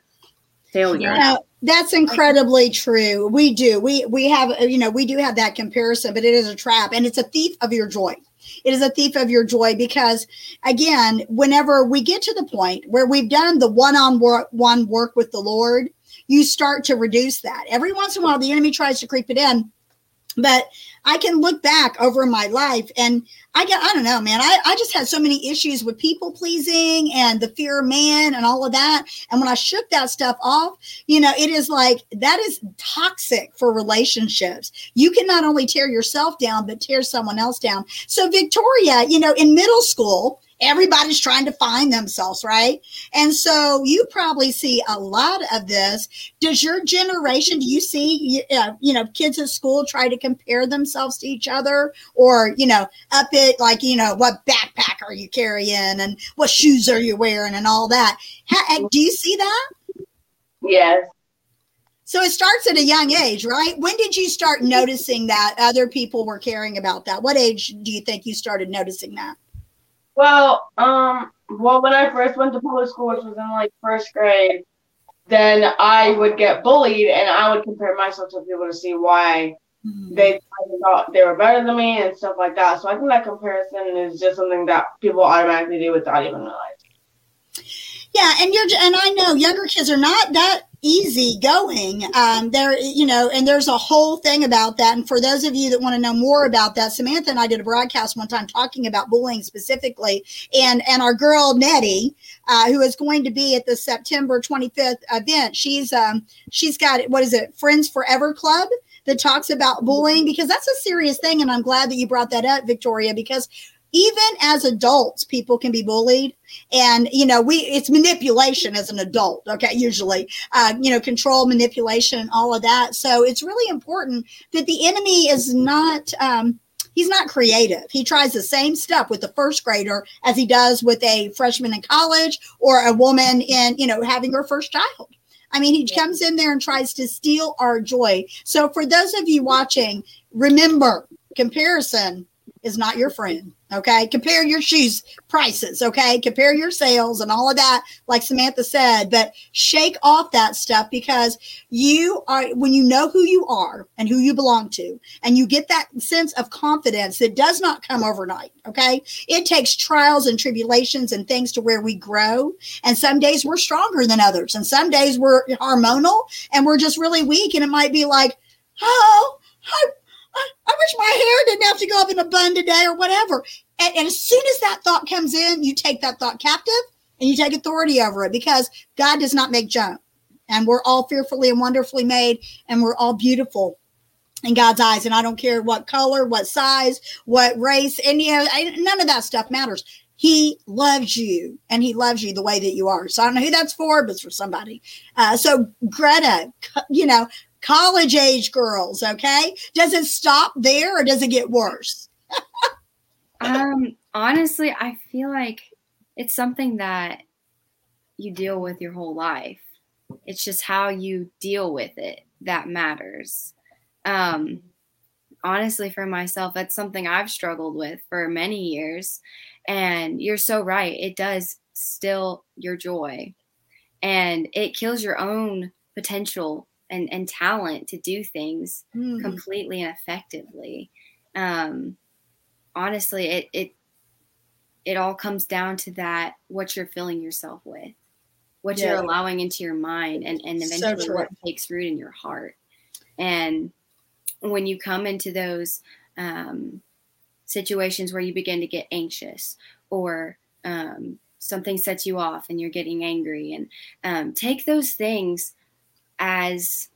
Failure. Yeah, that's incredibly true. We do. We we have you know, we do have that comparison, but it is a trap and it's a thief of your joy. It is a thief of your joy because again, whenever we get to the point where we've done the one-on-one work with the Lord, you start to reduce that. Every once in a while, the enemy tries to creep it in. But I can look back over my life and I get, I don't know, man. I, I just had so many issues with people pleasing and the fear of man and all of that. And when I shook that stuff off, you know, it is like that is toxic for relationships. You can not only tear yourself down, but tear someone else down. So, Victoria, you know, in middle school, everybody's trying to find themselves, right? And so you probably see a lot of this. Does your generation, do you see, uh, you know, kids at school try to compare themselves to each other or, you know, up it like, you know, what backpack are you carrying and what shoes are you wearing and all that? How, uh, do you see that? Yes. So it starts at a young age, right? When did you start noticing that other people were caring about that? What age do you think you started noticing that? Well, um, well, when I first went to public school, which was in like first grade, then I would get bullied, and I would compare myself to people to see why mm-hmm. they thought they were better than me and stuff like that. So I think that comparison is just something that people automatically do without even realizing. Yeah, and you're and I know younger kids are not that easy going. Um, there, you know, and there's a whole thing about that. And for those of you that want to know more about that, Samantha and I did a broadcast one time talking about bullying specifically, and and our girl Nettie, uh, who is going to be at the September 25th event, she's um she's got what is it, Friends Forever Club that talks about bullying because that's a serious thing. And I'm glad that you brought that up, Victoria, because even as adults people can be bullied. And you know we it's manipulation as an adult okay usually. Uh, you know control manipulation all of that. So it's really important that the enemy is not um, he's not creative. He tries the same stuff with the first grader as he does with a freshman in college or a woman in you know having her first child. I mean, he comes in there and tries to steal our joy. So, for those of you watching, remember comparison is not your friend. Okay. Compare your shoes prices. Okay. Compare your sales and all of that, like Samantha said, but shake off that stuff because you are, when you know who you are and who you belong to, and you get that sense of confidence that does not come overnight. Okay. It takes trials and tribulations and things to where we grow. And some days we're stronger than others. And some days we're hormonal and we're just really weak. And it might be like, oh, I I, wish my hair didn't have to go up in a bun today or whatever. And, and as soon as that thought comes in, you take that thought captive and you take authority over it because God does not make junk. And we're all fearfully and wonderfully made, and we're all beautiful in God's eyes. And I don't care what color, what size, what race, and you know, none of that stuff matters. He loves you and he loves you the way that you are. So I don't know who that's for, but it's for somebody. Uh, so Greta, you know, college age girls, okay? Does it stop there or does it get worse? [LAUGHS] um, honestly, I feel like it's something that you deal with your whole life. It's just how you deal with it that matters. Um, honestly, for myself, that's something I've struggled with for many years. And you're so right. It does still your joy and it kills your own potential and, and talent to do things mm. completely and effectively. Um, honestly, it, it, it all comes down to that, what you're filling yourself with, what yeah. you're allowing into your mind and, and eventually so what takes root in your heart. And when you come into those, um, situations where you begin to get anxious or, um, something sets you off and you're getting angry and um, take those things as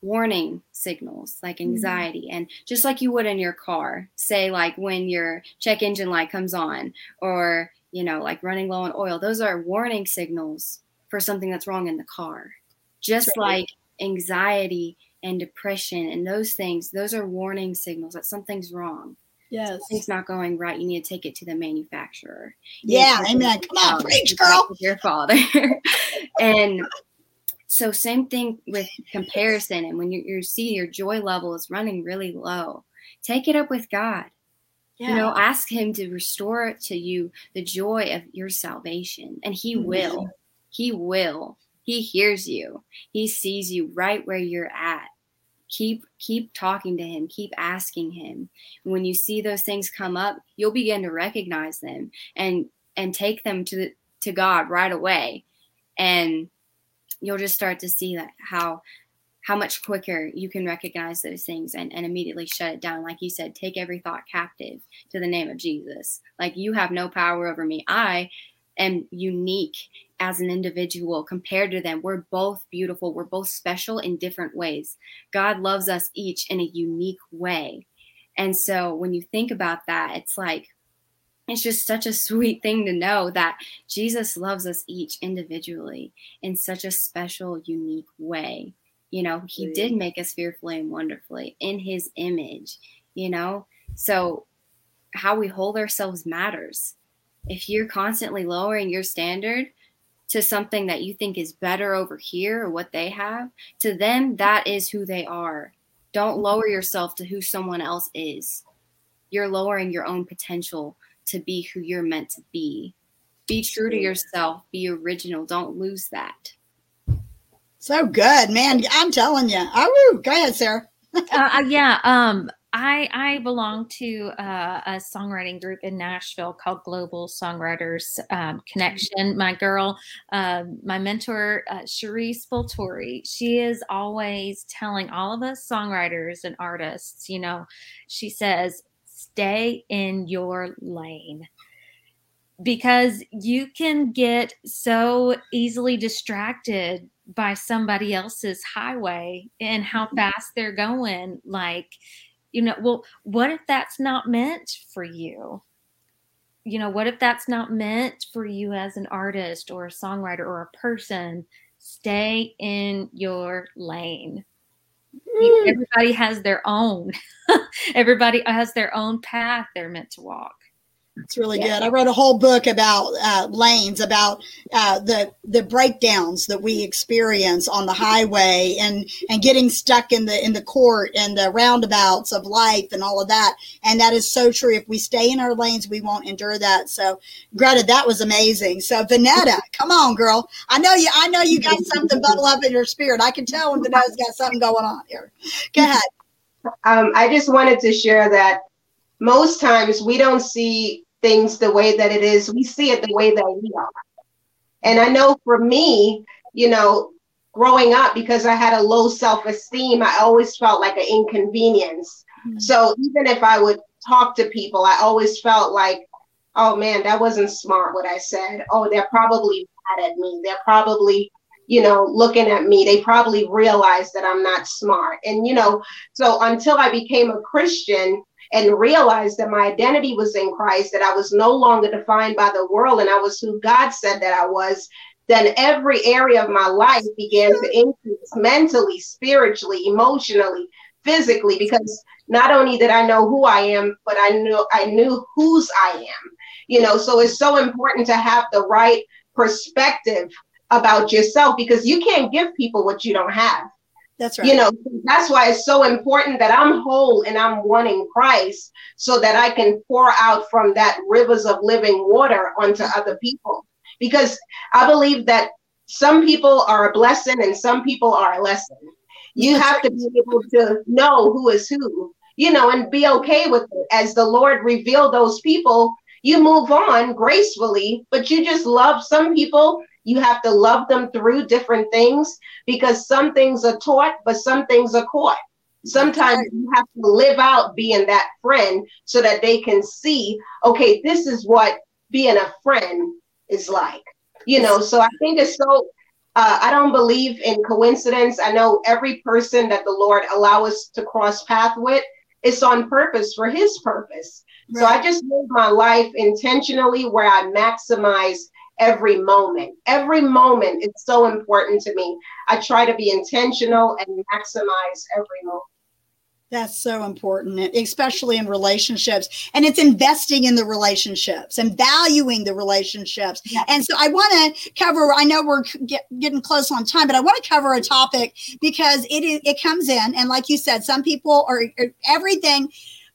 warning signals like mm-hmm. anxiety mm-hmm. and just like you would in your car say like when your check engine light comes on or you know like running low on oil those are warning signals for something that's wrong in the car just right. like anxiety and depression and those things those are warning signals that something's wrong Yes. Something's not going right. You need to take it to the manufacturer. You yeah, amen. Come on, preach, girl. Your father. [LAUGHS] and so same thing with comparison and when you, you see your joy level is running really low take it up with god. Yeah. you know ask him to restore to you the joy of your salvation and he mm-hmm. will. He will. He hears you. He sees you right where you're at. Keep keep talking to him. Keep asking him. When you see those things come up you'll begin to recognize them and and take them to the, to god right away. And you'll just start to see that how how much quicker you can recognize those things and, and immediately shut it down. Like you said, take every thought captive to the name of Jesus. Like you have no power over me. I am unique as an individual compared to them. We're both beautiful. We're both special in different ways. God loves us each in a unique way. And so when you think about that, it's like, it's just such a sweet thing to know that Jesus loves us each individually in such a special, unique way. You know, He did make us fearfully and wonderfully in His image, you know? So, how we hold ourselves matters. If you're constantly lowering your standard, to something that you think is better over here or what they have, to them, that is who they are. Don't lower yourself to who someone else is. You're lowering your own potential to be who you're meant to be. Be true to yourself, be original. Don't lose that. So good, man. I'm telling you. Oh, go ahead, Sarah. [LAUGHS] uh, yeah. Um, I I belong to uh, a songwriting group in Nashville called Global Songwriters um, Connection. My girl, uh, my mentor, uh, Cherise Voltori, she is always telling all of us songwriters and artists, you know, she says, stay in your lane because you can get so easily distracted by somebody else's highway and how mm-hmm. fast they're going like you know well what if that's not meant for you you know what if that's not meant for you as an artist or a songwriter or a person stay in your lane. Mm. everybody has their own [LAUGHS] everybody has their own path they're meant to walk it's really yeah. good. I wrote a whole book about uh, lanes, about uh, the the breakdowns that we experience on the highway, and and getting stuck in the in the court and the roundabouts of life and all of that. And that is so true. If we stay in our lanes, we won't endure that. So, Greta, that was amazing. So, Vonetta, [LAUGHS] come on, girl. I know you. I know you got something bubble up in your spirit. I can tell when Vonetta's got something going on here. Go ahead. Um, I just wanted to share that most times we don't see things the way that it is. We see it the way that we are. And I know for me, you know, growing up, because I had a low self esteem, I always felt like an inconvenience. Mm-hmm. So even if I would talk to people, I always felt like, oh man, that wasn't smart what I said. Oh, they're probably mad at me. They're probably, you know, looking at me. They probably realize that I'm not smart. And, you know, so until I became a Christian, and realized that my identity was in Christ, that I was no longer defined by the world and I was who God said that I was, then every area of my life began to increase mentally, spiritually, emotionally, physically, because not only did I know who I am, but I knew I knew whose I am. You know, so it's so important to have the right perspective about yourself because you can't give people what you don't have. That's right. You know, that's why it's so important that I'm whole and I'm wanting Christ so that I can pour out from that rivers of living water onto other people. Because I believe that some people are a blessing and some people are a lesson. You have to be able to know who is who, you know, and be okay with it. As the Lord revealed those people, you move on gracefully, but you just love some people you have to love them through different things because some things are taught, but some things are caught. Sometimes you have to live out being that friend so that they can see, okay, this is what being a friend is like. You know, so I think it's so uh, I don't believe in coincidence. I know every person that the Lord allow us to cross path with, it's on purpose for His purpose. Right. So I just live my life intentionally where I maximize every moment. Every moment is so important to me. I try to be intentional and maximize every moment. That's so important, especially in relationships. And it's investing in the relationships and valuing the relationships. Yes. And so I want to cover, I know we're get, getting close on time, but I want to cover a topic because it, it comes in. And like you said, some people are er, everything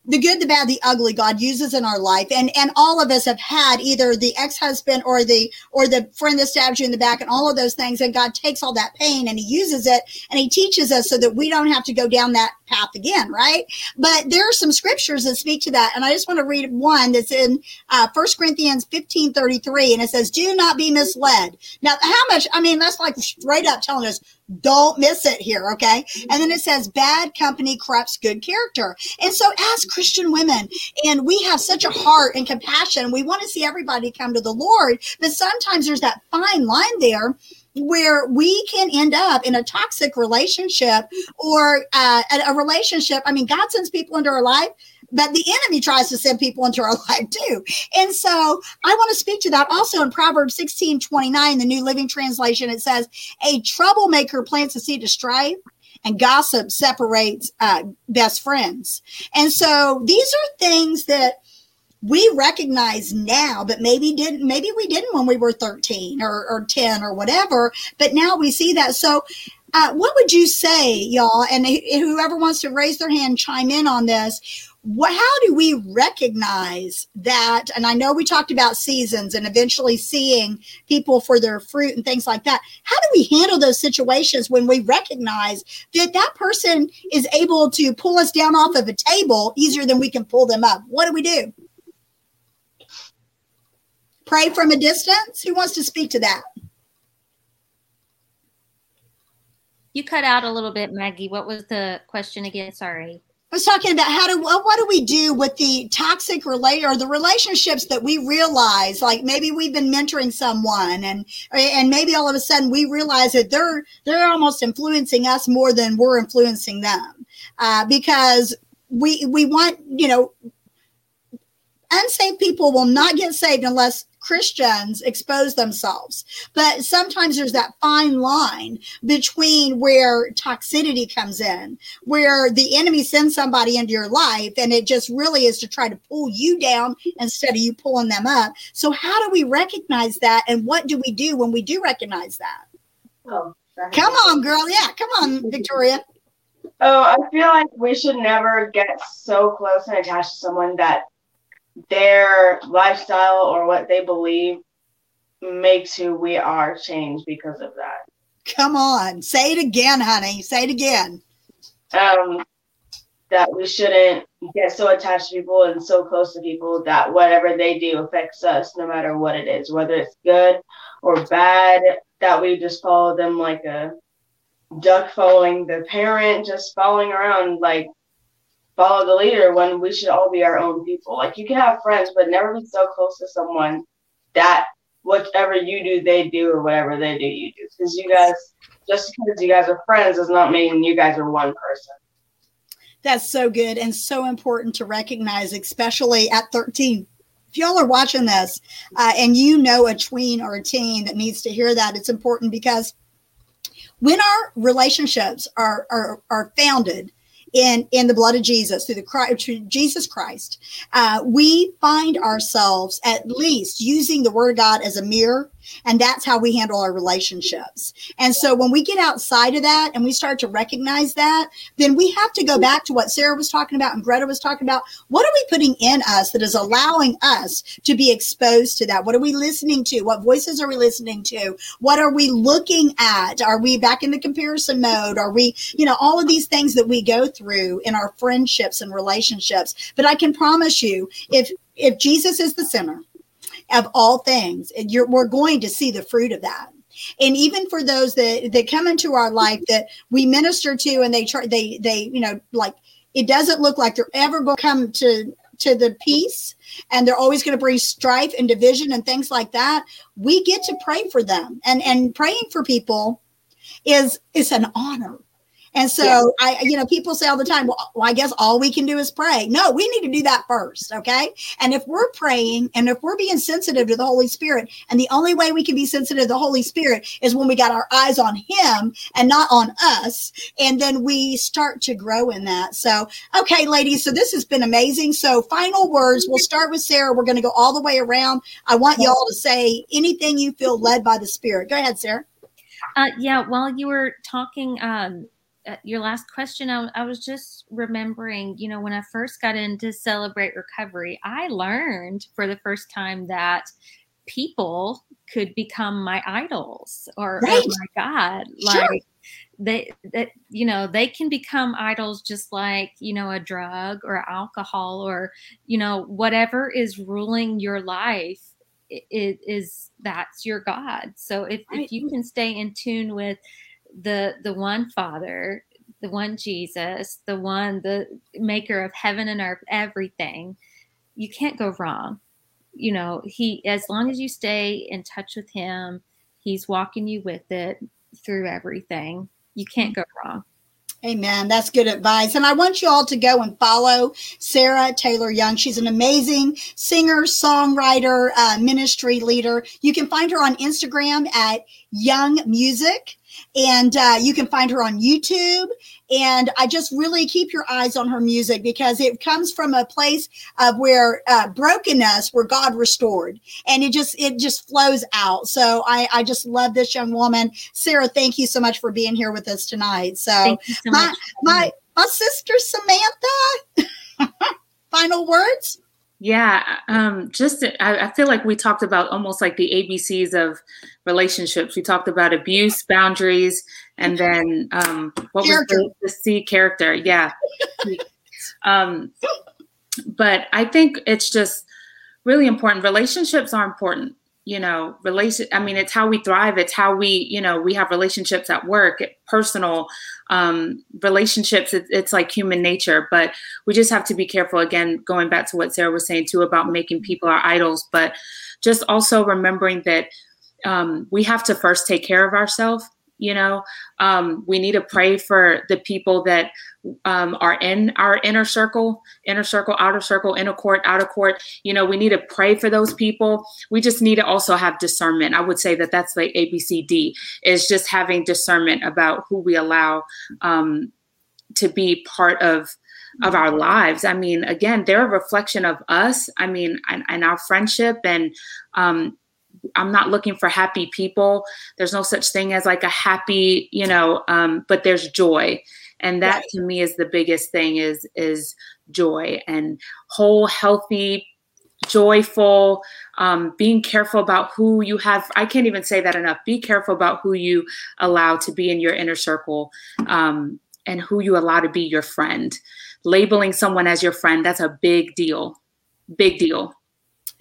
the good, the bad, the ugly God uses in our life. And and all of us have had either the ex-husband or the or the friend that stabs you in the back and all of those things. And God takes all that pain and he uses it and he teaches us so that we don't have to go down that path again, right? But there are some scriptures that speak to that. And I just want to read one that's in uh, 1 Corinthians 15 33. And it says, Do not be misled. Now, how much, I mean, that's like straight up telling us, don't miss it here, okay? And then it says, bad company corrupts good character. And so, as Christian women, and we have such a heart and compassion, we want to see everybody come to the Lord, but sometimes there's that fine line there where we can end up in a toxic relationship or uh, a relationship. I mean, God sends people into our life but the enemy tries to send people into our [LAUGHS] life too. And so I want to speak to that also in Proverbs 16 29, the New Living Translation. It says, A troublemaker plants a seed of strife. And gossip separates uh, best friends. And so these are things that we recognize now, but maybe didn't, maybe we didn't when we were 13 or, or 10 or whatever, but now we see that. So, uh, what would you say, y'all? And whoever wants to raise their hand, chime in on this how do we recognize that? And I know we talked about seasons and eventually seeing people for their fruit and things like that. How do we handle those situations when we recognize that that person is able to pull us down off of a table easier than we can pull them up? What do we do? Pray from a distance? Who wants to speak to that? You cut out a little bit, Maggie. What was the question again? Sorry. I was talking about how do what do we do with the toxic relate or the relationships that we realize like maybe we've been mentoring someone and and maybe all of a sudden we realize that they're they're almost influencing us more than we're influencing them. Uh, because we we want you know unsaved people will not get saved unless Christians expose themselves. But sometimes there's that fine line between where toxicity comes in, where the enemy sends somebody into your life and it just really is to try to pull you down instead of you pulling them up. So, how do we recognize that? And what do we do when we do recognize that? Oh, come on, girl. Yeah, come on, [LAUGHS] Victoria. Oh, I feel like we should never get so close and attached to someone that their lifestyle or what they believe makes who we are change because of that. Come on, say it again, honey. Say it again. Um, that we shouldn't get so attached to people and so close to people that whatever they do affects us, no matter what it is, whether it's good or bad. That we just follow them like a duck following the parent, just following around like follow the leader when we should all be our own people. Like you can have friends, but never be so close to someone that whatever you do, they do, or whatever they do, you do. Because you guys, just because you guys are friends, does not mean you guys are one person. That's so good and so important to recognize, especially at 13. If y'all are watching this uh, and you know a tween or a teen that needs to hear that, it's important because when our relationships are, are, are founded in in the blood of Jesus through the Christ, through Jesus Christ, uh, we find ourselves at least using the Word of God as a mirror and that's how we handle our relationships. And so when we get outside of that and we start to recognize that, then we have to go back to what Sarah was talking about and Greta was talking about. What are we putting in us that is allowing us to be exposed to that? What are we listening to? What voices are we listening to? What are we looking at? Are we back in the comparison mode? Are we, you know, all of these things that we go through in our friendships and relationships. But I can promise you, if if Jesus is the center, of all things. You're, we're going to see the fruit of that. And even for those that, that come into our life that we minister to and they try, they, they, you know, like it doesn't look like they're ever going to come to, to the peace and they're always going to bring strife and division and things like that. We get to pray for them and, and praying for people is, is an honor and so yeah. I, you know, people say all the time, well, well, I guess all we can do is pray. No, we need to do that first. Okay. And if we're praying and if we're being sensitive to the Holy Spirit, and the only way we can be sensitive to the Holy Spirit is when we got our eyes on Him and not on us. And then we start to grow in that. So, okay, ladies. So this has been amazing. So final words. We'll start with Sarah. We're going to go all the way around. I want y'all to say anything you feel led by the Spirit. Go ahead, Sarah. Uh, yeah, while you were talking, um, uh, Uh, your last question, I, I, was just remembering, you know, when I first got into Celebrate Recovery, I learned for the first time that people could become my idols or, right. or my God. Sure. Like they that you know, they can become idols just like, you know, a drug or alcohol or, you know, whatever is ruling your life it is that's your God. So if, right. if you can stay in tune with the the one father the one jesus the one the maker of heaven and earth everything you can't go wrong you know he as long as you stay in touch with him he's walking you with it through everything you can't go wrong Amen. That's good advice. And I want you all to go and follow Sarah Taylor Young. She's an amazing singer, songwriter, uh, ministry leader. You can find her on Instagram at Young Music. And uh, you can find her on YouTube And I just really keep your eyes on her music because it comes from a place of where uh, brokenness, where God restored, and it just it just flows out. So I I just love this young woman, Sarah. Thank you so much for being here with us tonight. So, so my much. my my sister Samantha. [LAUGHS] Final words. Yeah, um, just I, I, feel like we talked about almost like the ABCs of relationships. We talked about abuse, boundaries, and then um, what character. was the, the C character? Yeah. um, but I think it's just really important. Relationships are important you know relation i mean it's how we thrive. It's how we you know we have relationships at work personal um relationships. It, it's like human nature but we just have to be careful. Again going back to what sarah was saying too about making people our idols but just also remembering that um, we have to first take care of ourselves you know? Um, we need to pray for the people that um, are in our inner circle inner circle outer circle inner court outer court. You know we need to pray for those people. We just need to also have discernment. I would say that that's like abcd is just having discernment about who we allow um, to be part of of our lives. I mean again they're a reflection of us. I mean and, and our friendship and um, I'm not looking for happy people. There's no such thing as like a happy, you know, um, but there's joy. And that right. to me is the biggest thing is is joy and whole, healthy, joyful, um, being careful about who you have. I can't even say that enough. Be careful about who you allow to be in your inner circle um, and who you allow to be your friend. Labeling someone as your friend, that's a big deal. Big deal.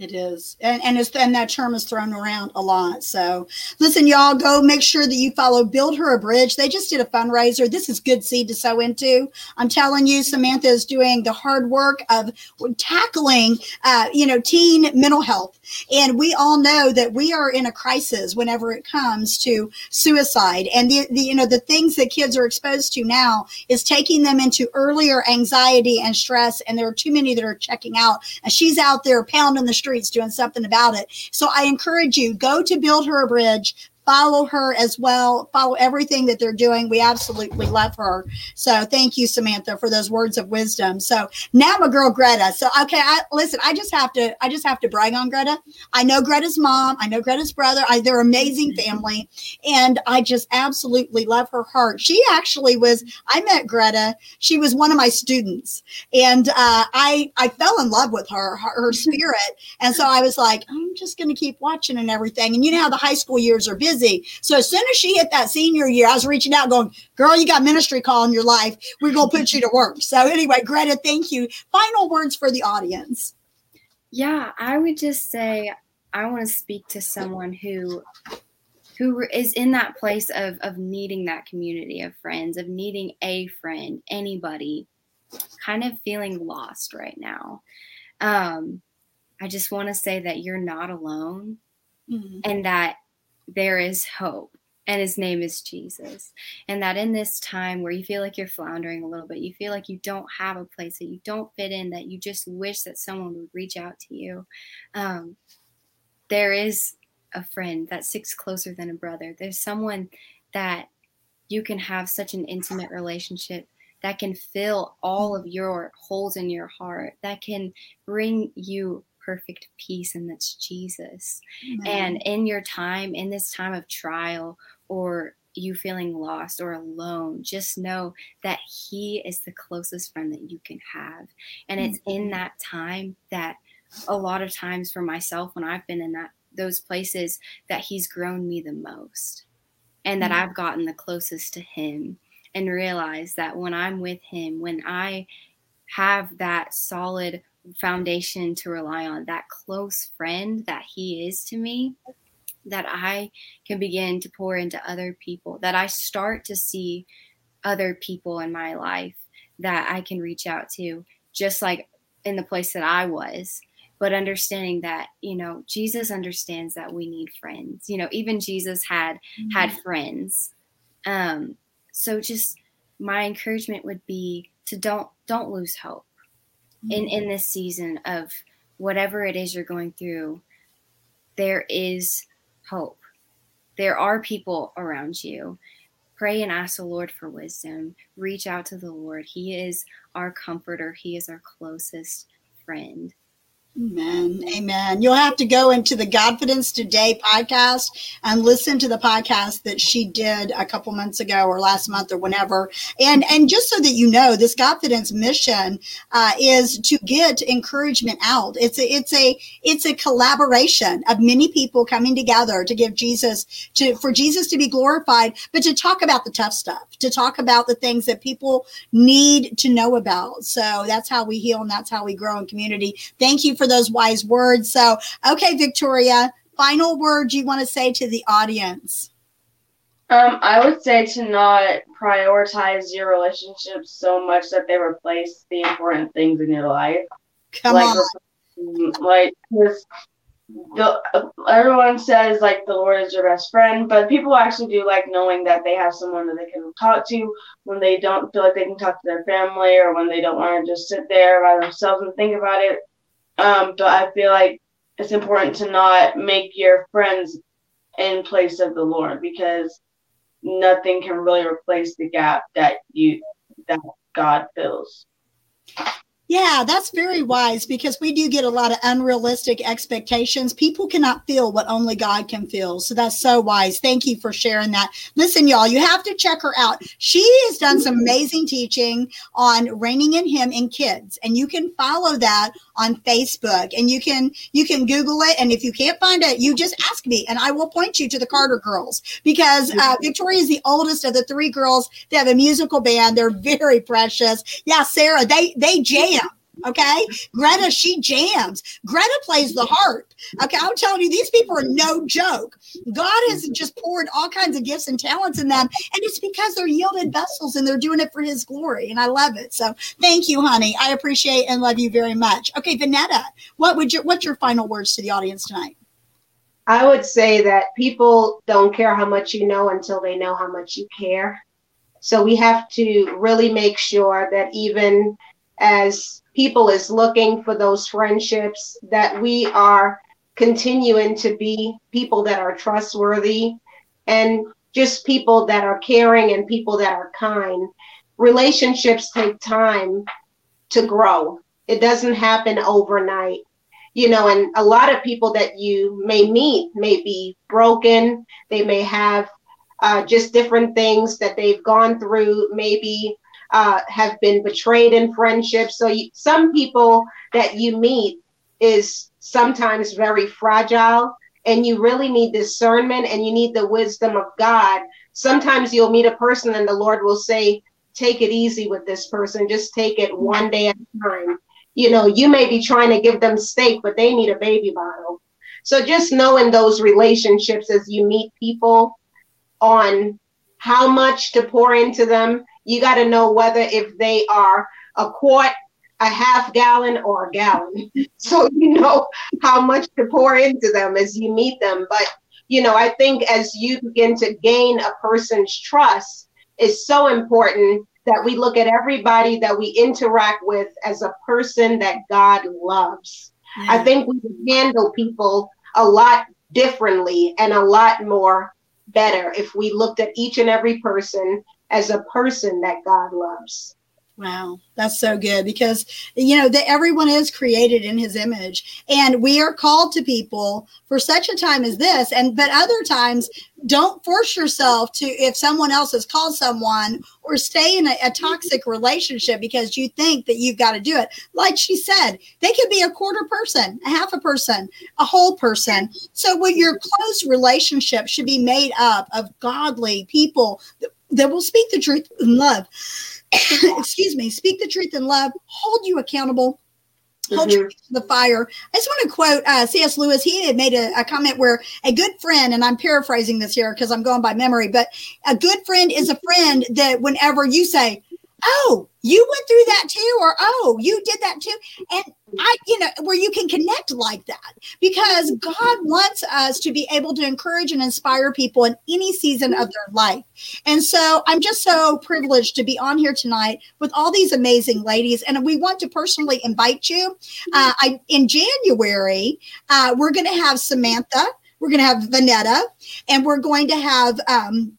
It is. And and, and that term is thrown around a lot. So listen, y'all, go make sure that you follow Build Her a Bridge. They just did a fundraiser. This is good seed to sow into. I'm telling you, Samantha is doing the hard work of tackling, uh, you know, teen mental health. And we all know that we are in a crisis whenever it comes to suicide. And the, the you know, the things that kids are exposed to now is taking them into earlier anxiety and stress. And there are too many that are checking out. And she's out there pounding the street streets doing something about it. So I encourage you go to build her a bridge, follow her as well. Follow everything that they're doing. We absolutely love her. So thank you, Samantha, for those words of wisdom. So now my girl Greta. So okay, I listen, I just have to I just have to brag on Greta. I know Greta's mom, I know Greta's brother. I, they're amazing family. And I just absolutely love her heart. She actually was, I met Greta. She was one of my students. And uh, I I fell in love with her, her, her spirit. And so I was like, I'm just gonna keep watching and everything. And you know how the high school years are busy busy. So as soon as she hit that senior year, I was reaching out going, girl, you got ministry call in your life. We're going to put you to work. So anyway, Greta, thank you. Final words for the audience. Yeah, I would just say I want to speak to someone who who is in that place of of needing that community of friends, of needing a friend, anybody, kind of feeling lost right now. Um, I just want to say that you're not alone mm-hmm. and that there is hope and his name is Jesus. And that in this time where you feel like you're floundering a little bit, you feel like you don't have a place, that you don't fit in, that you just wish that someone would reach out to you, um, there is a friend that sticks closer than a brother. There's someone that you can have such an intimate relationship that can fill all of your holes in your heart, that can bring you perfect peace, and that's Jesus. Mm-hmm. And in your time, in this time of trial or you feeling lost or alone, just know that He is the closest friend that you can have. And it's in that time that a lot of times for myself, when I've been in that those places, that He's grown me the most and that mm-hmm. I've gotten the closest to Him and realize that when I'm with Him, when I have that solid foundation to rely on, that close friend that he is to me, that I can begin to pour into other people, that I start to see other people in my life that I can reach out to, just like in the place that I was. But understanding that, you know, Jesus understands that we need friends. You know, even Jesus had mm-hmm. had friends. Um, so just my encouragement would be to don't don't lose hope in mm-hmm. in this season of whatever it is you're going through there is hope there are people around you pray and ask the Lord for wisdom. Reach out to the Lord. He is our comforter, He is our closest friend. Amen. Amen. You'll have to go into the Godfidence Today podcast and listen to the podcast that she did a couple months ago or last month or whenever. And and just so that you know, this Godfidence mission uh, is to get encouragement out. It's a it's a it's a collaboration of many people coming together to give Jesus to for Jesus to be glorified, but to talk about the tough stuff, to talk about the things that people need to know about. So that's how we heal and that's how we grow in community. Thank you for those wise words. So, okay, Victoria, final word you want to say to the audience? Um, I would say to not prioritize your relationships so much that they replace the important things in your life. Come like, on. Like, because the everyone says like the Lord is your best friend, but people actually do like knowing that they have someone that they can talk to when they don't feel like they can talk to their family or when they don't want to just sit there by themselves and think about it. Um, but I feel like it's important to not make your friends in place of the Lord because nothing can really replace the gap that you that God fills. Yeah, that's very wise because we do get a lot of unrealistic expectations. People cannot feel what only God can feel. So that's so wise. Thank you for sharing that. Listen, y'all, you have to check her out. She has done some amazing teaching on reigning in him in kids. And you can follow that on Facebook and you can you can Google it. And if you can't find it, you just ask me and I will point you to the Carter girls because uh, Victoria is the oldest of the three girls. They have a musical band. They're very precious. Yeah, Sarah, they they jam. Okay. Greta, she jams. Greta plays the harp. Okay. I'm telling you, these people are no joke. God has mm-hmm. just poured all kinds of gifts and talents in them. And it's because they're yielded vessels and they're doing it for his glory. And I love it. So thank you, honey. I appreciate and love you very much. Okay, Vonetta, what would your what's your final words to the audience tonight? I would say that people don't care how much you know until they know how much you care. So we have to really make sure that even as people is looking for those friendships, that we are continuing to be people that are trustworthy and just people that are caring and people that are kind. Relationships take time to grow. It doesn't happen overnight. You know, and a lot of people that you may meet may be broken. They may have uh, just different things that they've gone through, maybe uh, have been betrayed in friendship. So you, some people that you meet is sometimes very fragile, and you really need discernment and you need the wisdom of God. Sometimes you'll meet a person and the Lord will say, "Take it easy with this person. Just take it one day at a time." You know, you may be trying to give them steak, but they need a baby bottle. So just knowing those relationships as you meet people on how much to pour into them you got to know whether if they are a quart, a half gallon, or a gallon. [LAUGHS] So you know how much to pour into them as you meet them. But you know, I think as you begin to gain a person's trust, is so important that we look at everybody that we interact with as a person that God loves. Yeah. I think we can handle people a lot differently and a lot more better if we looked at each and every person as a person that God loves. Wow, that's so good because you know that everyone is created in his image and we are called to people for such a time as this and but other times don't force yourself to if someone else has called someone or stay in a, a toxic relationship because you think that you've got to do it. Like she said, they could be a quarter person, a half a person, a whole person. So what your close relationship should be made up of godly people that will speak the truth in love. [COUGHS] Excuse me, speak the truth in love, hold you accountable, hold mm-hmm. you to the fire. I just want to quote uh, C.S. Lewis. He had made a, a, comment where a good friend, and I'm paraphrasing this here because I'm going by memory, but a good friend is a friend that whenever you say, oh, you went through that too, or oh, you did that too. And I, you know, where you can connect like that because God wants us to be able to encourage and inspire people in any season of their life. And so I'm just so privileged to be on here tonight with all these amazing ladies. And we want to personally invite you. Uh, I, in January, uh, we're going to have Samantha, we're going to have Vonetta, and we're going to have, um,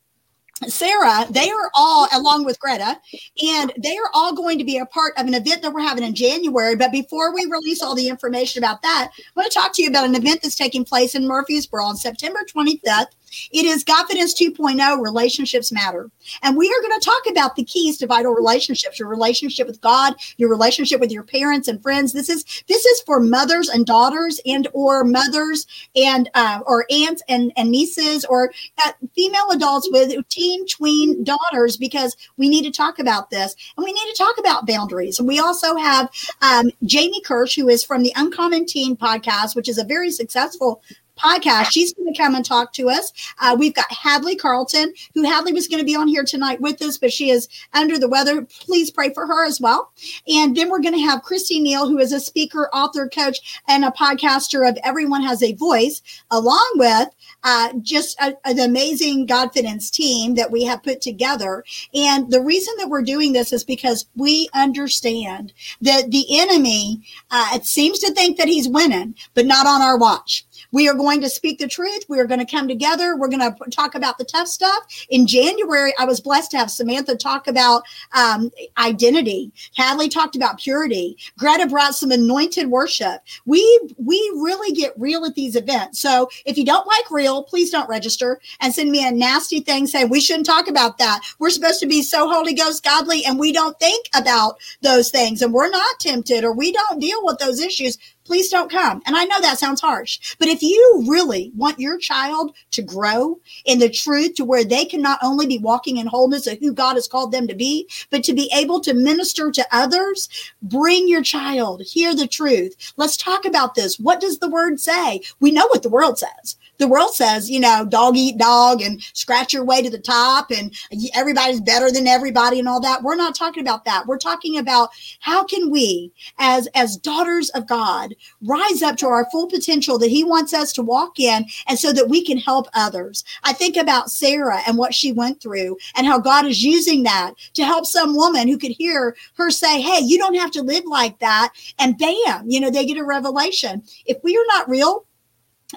Sarah, they are all, along with Greta, and they are all going to be a part of an event that we're having in January. But before we release all the information about that, I want to talk to you about an event that's taking place in Murfreesboro on September 25th it is Godfidence 2.0 Relationships Matter. And we are going to talk about the keys to vital relationships, your relationship with God, your relationship with your parents and friends. This is this is for mothers and daughters and or mothers and uh, or aunts and, and nieces or uh, female adults with teen tween daughters because we need to talk about this and we need to talk about boundaries. And we also have um, Jamie Kirsch, who is from the Uncommon Teen podcast, which is a very successful podcast. She's going to come and talk to us. Uh, we've got Hadley Carlon, who Hadley was going to be on here tonight with us, but she is under the weather. Please pray for her as well. And then we're going to have Christy Neal, who is a speaker, author, coach, and a podcaster of Everyone Has a Voice, along with uh, just a, an amazing Godfidence team that we have put together. And the reason that we're doing this is because we understand that the enemy uh, it seems to think that he's winning, but not on our watch. We are going to speak the truth. We are going to come together. We're going to talk about the tough stuff. In January, I was blessed to have Samantha talk about um, identity. Hadley talked about purity. Greta brought some anointed worship. We we really get real at these events. So if you don't like real, please don't register and send me a nasty thing saying we shouldn't talk about that. We're supposed to be so Holy Ghost godly, and we don't think about those things, and we're not tempted, or we don't deal with those issues please don't come. And I know that sounds harsh, but if you really want your child to grow in the truth to where they can not only be walking in wholeness of who God has called them to be, but to be able to minister to others, bring your child, hear the truth. Let's talk about this. What does the word say? We know what the world says the world says, you know, dog eat dog and scratch your way to the top and everybody's better than everybody and all that. We're not talking about that. We're talking about how can we as as daughters of God rise up to our full potential that he wants us to walk in and so that we can help others. I think about Sarah and what she went through and how God is using that to help some woman who could hear her say, "Hey, you don't have to live like that." And bam, you know, they get a revelation. If we are not real,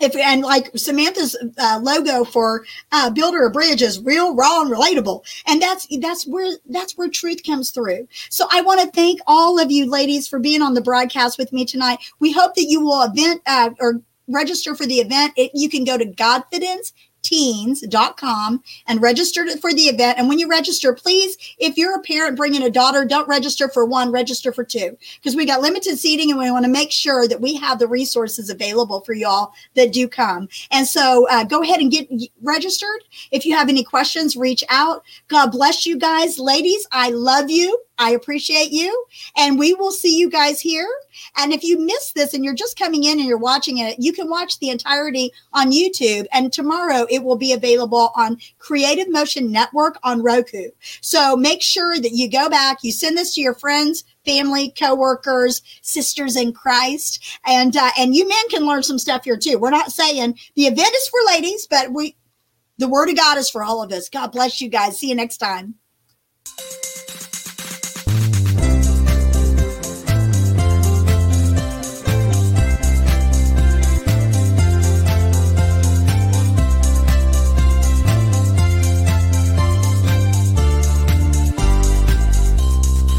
if and like Samantha's uh, logo for uh, Builder a Bridge is real, raw, and relatable, and that's that's where that's where truth comes through. So I want to thank all of you ladies for being on the broadcast with me tonight. We hope that you will event uh, or register for the event. It, you can go to Godfidence teens.com and register for the event. And when you register, please, if you're a parent bringing a daughter, don't register for one, register for two, because we got limited seating and we want to make sure that we have the resources available for y'all that do come. And so uh, go ahead and get registered. If you have any questions, reach out. God bless you guys. Ladies, I love you. I appreciate you. And we will see you guys here. And if you miss this and you're just coming in and you're watching it, you can watch the entirety on YouTube. And tomorrow it will be available on Creative Motion Network on Roku. So make sure that you go back, you send this to your friends, family, coworkers, sisters in Christ, and uh, and you men can learn some stuff here too. We're not saying the event is for ladies, but we the word of God is for all of us. God bless you guys. See you next time.